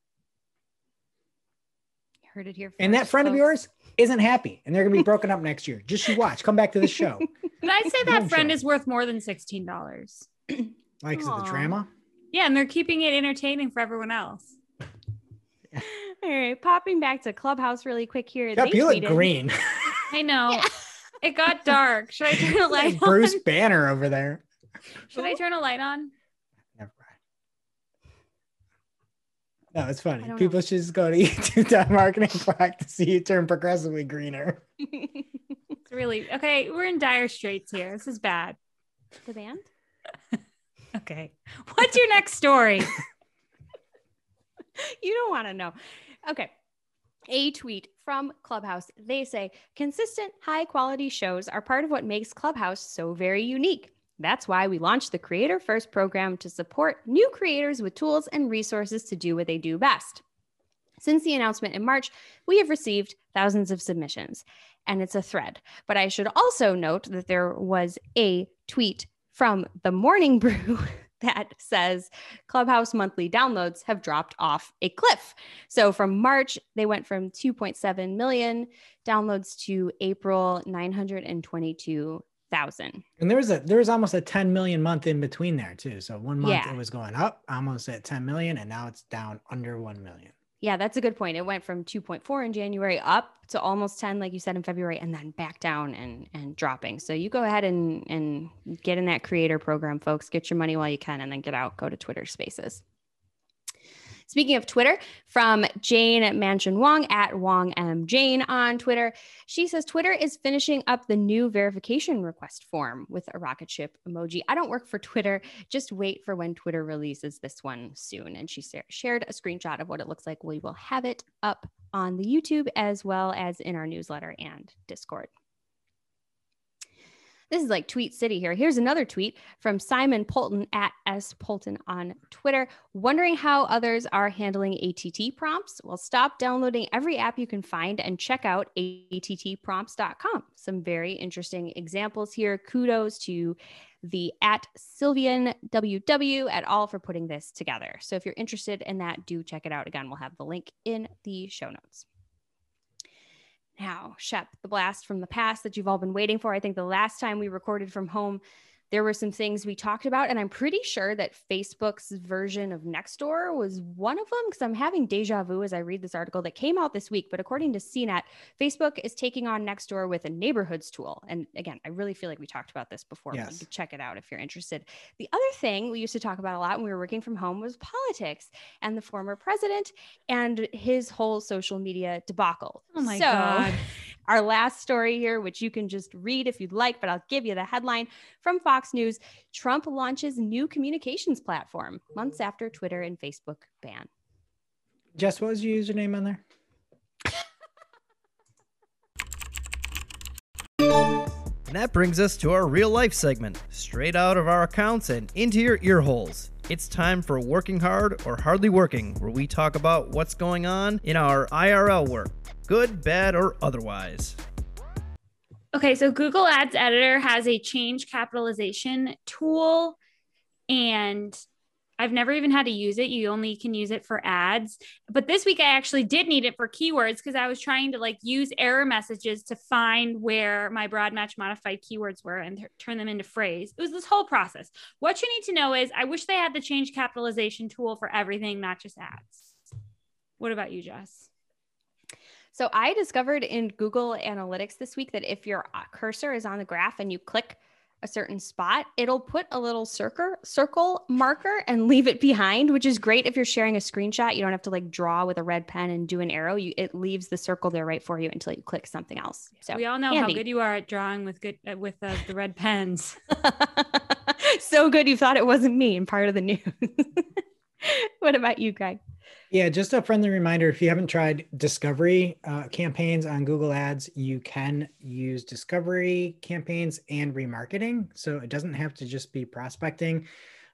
You heard it here. And that first, friend of yours isn't happy and they're going to be broken up next year. Just you watch. Come back to the show. (laughs) But I'd say that friend show. is worth more than sixteen dollars. Like is it the drama? Yeah, and they're keeping it entertaining for everyone else. (laughs) All right, popping back to Clubhouse really quick here. Yep, they you look green. (laughs) I know. It got dark. Should I turn a light Like Bruce? Banner over there. Should I turn a light on? Never mind. No, it's funny. I don't People should just go to (laughs) YouTube marketing clock to see you turn progressively greener. (laughs) It's really okay. We're in dire straits here. This is bad. the band. (laughs) Okay. What's your next story? you don't want to know. Okay. A tweet from Clubhouse. They say consistent, high quality shows are part of what makes Clubhouse so very unique. That's why we launched the Creator First program to support new creators with tools and resources to do what they do best. Since the announcement in March, we have received thousands of submissions, and it's a thread. But I should also note that there was a tweet from the Morning (laughs) Brew that says Clubhouse monthly downloads have dropped off a cliff. So from March, they went from 2.7 million downloads to April 922,000. And there was a there was almost a 10 million month in between there too. So one month Yeah. it was going up, almost at 10 million, and now it's down under 1 million. Yeah, that's a good point. It went from 2.4 in January up to almost 10, like you said in February, and then back down and and dropping. So you go ahead and and get in that creator program, folks. Get your money while you can, and then get out. Go to Twitter Spaces. Speaking of Twitter, from Jane Manchun Wong at Wong M Jane on Twitter, she says Twitter is finishing up the new verification request form with a rocket ship emoji. I don't work for Twitter. Just wait for when Twitter releases this one soon. And she shared a screenshot of what it looks like. We will have it up on the YouTube as well as in our newsletter and Discord. This is like Tweet City here. Here's another tweet from Simon Poulton at S Poulton on Twitter, wondering how others are handling ATT prompts. Well, stop downloading every app you can find and check out attprompts.com. Some very interesting examples here. Kudos to the at Sylvian WW at all for putting this together. So if you're interested in that, do check it out. Again, we'll have the link in the show notes. Now, Shep, the blast from the past that you've all been waiting for. I think the last time we recorded from home, there were some things we talked about, and I'm pretty sure that Facebook's version of Nextdoor was one of them because I'm having deja vu as I read this article that came out this week. But according to CNET, Facebook is taking on Nextdoor with a neighborhoods tool. And again, I really feel like we talked about this before. Yes. You can check it out if you're interested. The other thing we used to talk about a lot when we were working from home was politics and the former president and his whole social media debacle. Oh my So, God. (laughs) Our last story here, which you can just read if you'd like, but I'll give you the headline from Fox News Trump launches new communications platform months after Twitter and Facebook ban. Jess, what was your username on there? And that brings us to our real life segment, straight out of our accounts and into your ear holes. It's time for Working Hard or Hardly Working, where we talk about what's going on in our IRL work, good, bad, or otherwise. Okay, so Google Ads Editor has a change capitalization tool, and I've never even had to use it. You only can use it for ads. But this week I actually did need it for keywords because I was trying to like use error messages to find where my broad match modified keywords were and th- turn them into phrase. It was this whole process. What you need to know is I wish they had the change capitalization tool for everything, not just ads. What about you, Jess? So I discovered in Google Analytics this week that if your uh, cursor is on the graph and you click a certain spot, it'll put a little circle circle marker and leave it behind, which is great if you're sharing a screenshot. You don't have to like draw with a red pen and do an arrow. You it leaves the circle there right for you until you click something else. So we all know handy. how good you are at drawing with good uh, with uh, the red pens. (laughs) so good you thought it wasn't me and part of the news. (laughs) (laughs) what about you, Greg? Yeah, just a friendly reminder if you haven't tried discovery uh, campaigns on Google Ads, you can use discovery campaigns and remarketing. So it doesn't have to just be prospecting.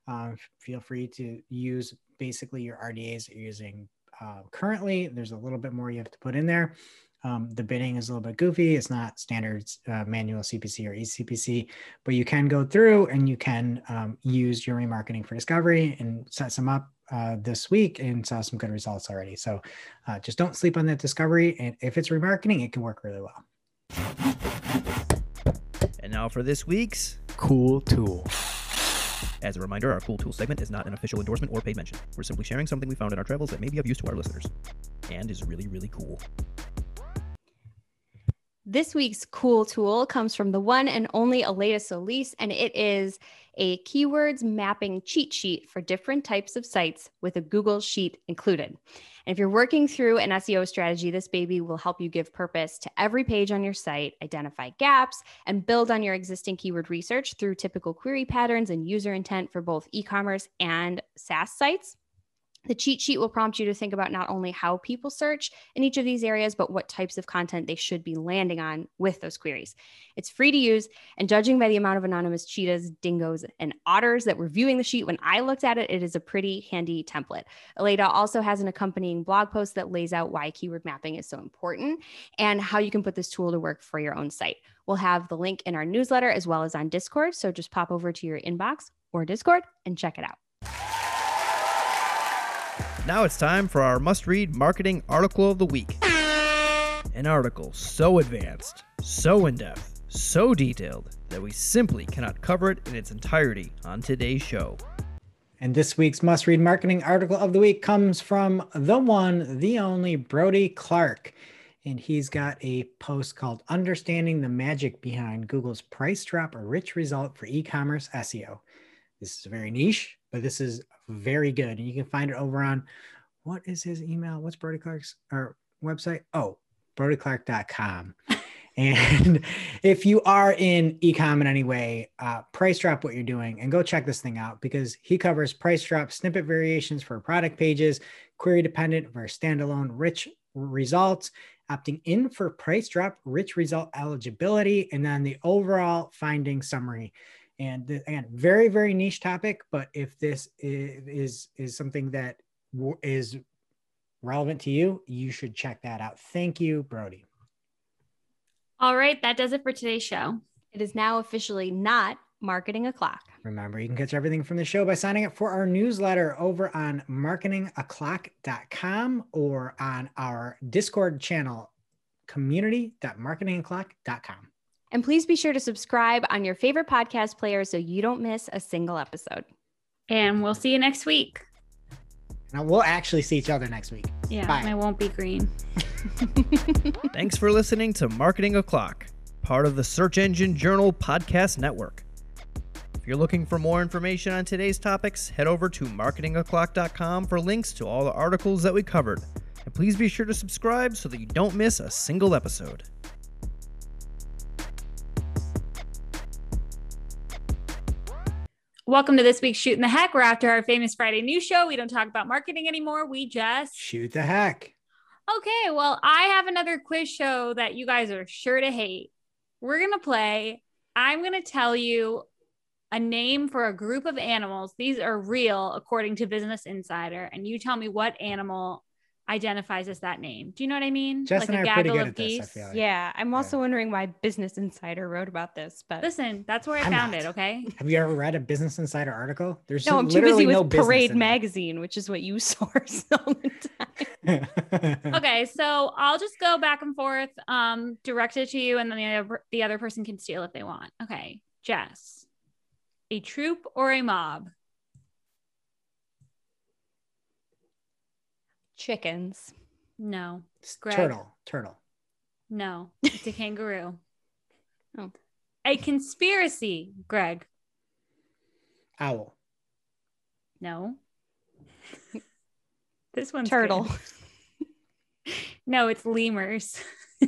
Um, feel free to use basically your RDAs that you're using uh, currently. There's a little bit more you have to put in there. Um, the bidding is a little bit goofy. It's not standard uh, manual CPC or eCPC, but you can go through and you can um, use your remarketing for discovery and set some up uh, this week and saw some good results already. So uh, just don't sleep on that discovery. And if it's remarketing, it can work really well. And now for this week's Cool tool. As a reminder, our Cool Tool segment is not an official endorsement or paid mention. We're simply sharing something we found in our travels that may be of use to our listeners and is really, really cool. This week's cool tool comes from the one and only Aleyda Solis, and it is a keywords mapping cheat sheet for different types of sites with a Google Sheet included. And if you're working through an SEO strategy, this baby will help you give purpose to every page on your site, identify gaps, and build on your existing keyword research through typical query patterns and user intent for both e commerce and SaaS sites. The cheat sheet will prompt you to think about not only how people search in each of these areas, but what types of content they should be landing on with those queries. It's free to use, and judging by the amount of anonymous cheetahs, dingoes, and otters that were viewing the sheet when I looked at it, it is a pretty handy template. Aleyda also has an accompanying blog post that lays out why keyword mapping is so important and how you can put this tool to work for your own site. We'll have the link in our newsletter as well as on Discord. So just pop over to your inbox or Discord and check it out. Now it's time for our must read marketing article of the week. An article so advanced, so in depth, so detailed that we simply cannot cover it in its entirety on today's show. And this week's must read marketing article of the week comes from the one, the only Brodie Clark. And he's got a post called Understanding the Magic Behind Google's Price Drop a Rich Result for E Commerce SEO. This is very niche, but this is very good. And you can find it over on what is his email? What's Brodie Clark's or website? Oh, brodieclark.com. (laughs) and if you are in ecom in any way, uh, price drop what you're doing and go check this thing out because he covers price drop snippet variations for product pages, query dependent versus standalone, rich results, opting in for price drop, rich result eligibility, and then the overall finding summary. And the, again, very very niche topic, but if this is is, is something that w- is relevant to you, you should check that out. Thank you, Brodie. All right, that does it for today's show. It is now officially not marketing o'clock. Remember, you can catch everything from the show by signing up for our newsletter over on marketingoclock.com or on our Discord channel, community.marketingoclock.com. And please be sure to subscribe on your favorite podcast player so you don't miss a single episode. And we'll see you next week. Now, we'll actually see each other next week. Yeah, Bye. I won't be green. (laughs) Thanks for listening to Marketing O'Clock, part of the Search Engine Journal Podcast Network. If you're looking for more information on today's topics, head over to marketingoclock.com for links to all the articles that we covered. And please be sure to subscribe so that you don't miss a single episode. Welcome to this week's Shoot in the Heck. We're after our famous Friday news show. We don't talk about marketing anymore. We just Shoot the heck. Okay, well, I have another quiz show that you guys are sure to hate. We're going to play. I'm going to tell you a name for a group of animals. These are real according to Business Insider. And you tell me what animal identifies as that name. Do you know what I mean? Jess and I are pretty gaggle good of at this, I geese. feel like. Yeah, I'm also wondering why Business Insider wrote about this, but Listen, that's where I I'm found not. it. Okay. (laughs) Have you ever read a Business Insider article? There's no, I'm too busy with no Parade. Magazine, which is what you (laughs) source all the time. (laughs) Okay, so I'll just go back and forth, um, direct it to you, and then the other, the other person can steal if they want. Okay, Jess, a troop or a mob? Chickens. No, It's Greg. Turtle. Turtle. no, (laughs) it's a kangaroo. Oh. A conspiracy, Greg. Owl. No. (laughs) this one's Turtle. No, it's lemurs. (laughs)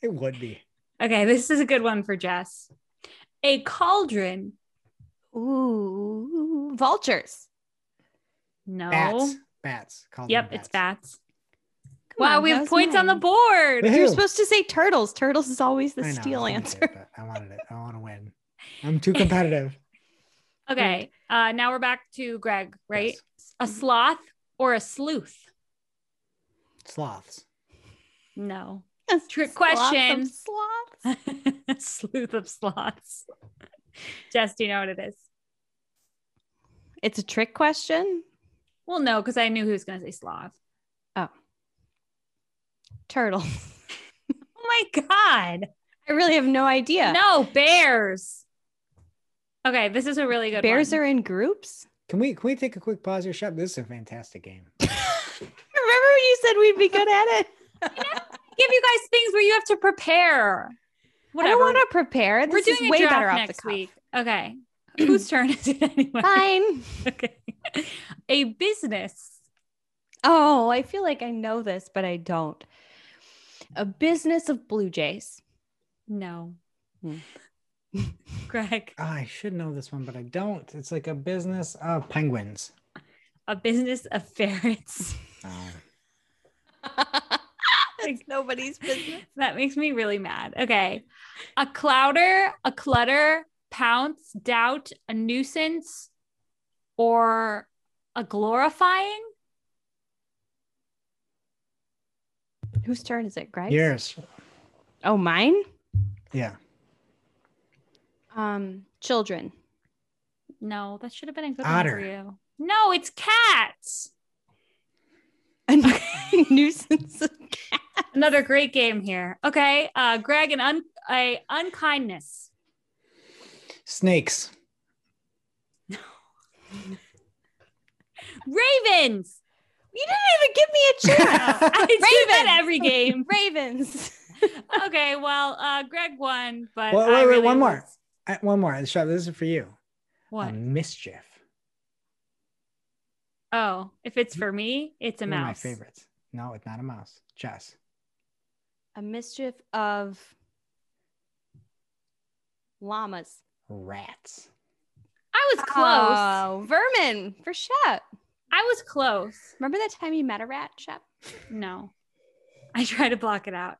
It would be. Okay, this is a good one for Jess. A cauldron. Ooh, vultures. No. Bats. Bats. Call them Yep, it's bats. Come wow, on, we have was points on the mine. board. Woohoo. You're supposed to say turtles. Turtles is always the I know, steal wanted answer. it, I wanted it. I want to win. I'm too competitive. (laughs) Okay, uh, now we're back to Greg, right? Yes. A sloth or a sleuth? Sloths. No. A Trick sloth of question. (laughs) sloths. (laughs) sleuth of sloths. Jess, do you know what it is? It's a trick question. Well, no, because I knew who was going to say sloth. Oh, turtle. (laughs) Oh my God. I really have no idea. No, bears. Okay, this is a really good Bears one. are in groups. Can we can we take a quick pause here, Shep? This is a fantastic game. (laughs) Remember when you said we'd be good at it? (laughs) give you guys things where you have to prepare. I Whatever. don't want to prepare. We're doing is a way draft better off next the cuff. week. Okay. Whose turn is it anyway? Fine. Okay. (laughs) A business. Oh, I feel like I know this, but I don't. A business of Blue Jays. No. Hmm. (laughs) Greg, Oh, I should know this one, but I don't. It's like a business of penguins. a business of ferrets. (laughs) Oh. It's nobody's business. That makes me really mad. Okay. A clouder, a clutter, pounce, doubt, a nuisance, or a glorifying? Whose turn is it, Greg? Yours. Oh, mine? Yeah. Um, children. No, that should have been a good Otter. one for you. No, it's cats. A (laughs) nuisance of cat. Another great game here. Okay. Uh Greg, an un a unkindness. Snakes. Ravens. You didn't even give me a (laughs) chance. I do that Ravens. every game. Ravens. (laughs) okay, well, uh Greg won, but Wait, I wait, wait, really one more. was- One more. Shep, this is for you. What? A mischief. Oh, if it's for me, it's a One of my favorites. No, it's not a mouse. Chess. A mischief of llamas. Rats. I was close. Oh, vermin for Shep. I was close. Remember that time you met a rat, Shep? No. I try to block it out.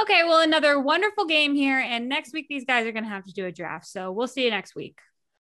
Okay, well, another wonderful game here. And next week, these guys are going to have to do a draft. So we'll see you next week.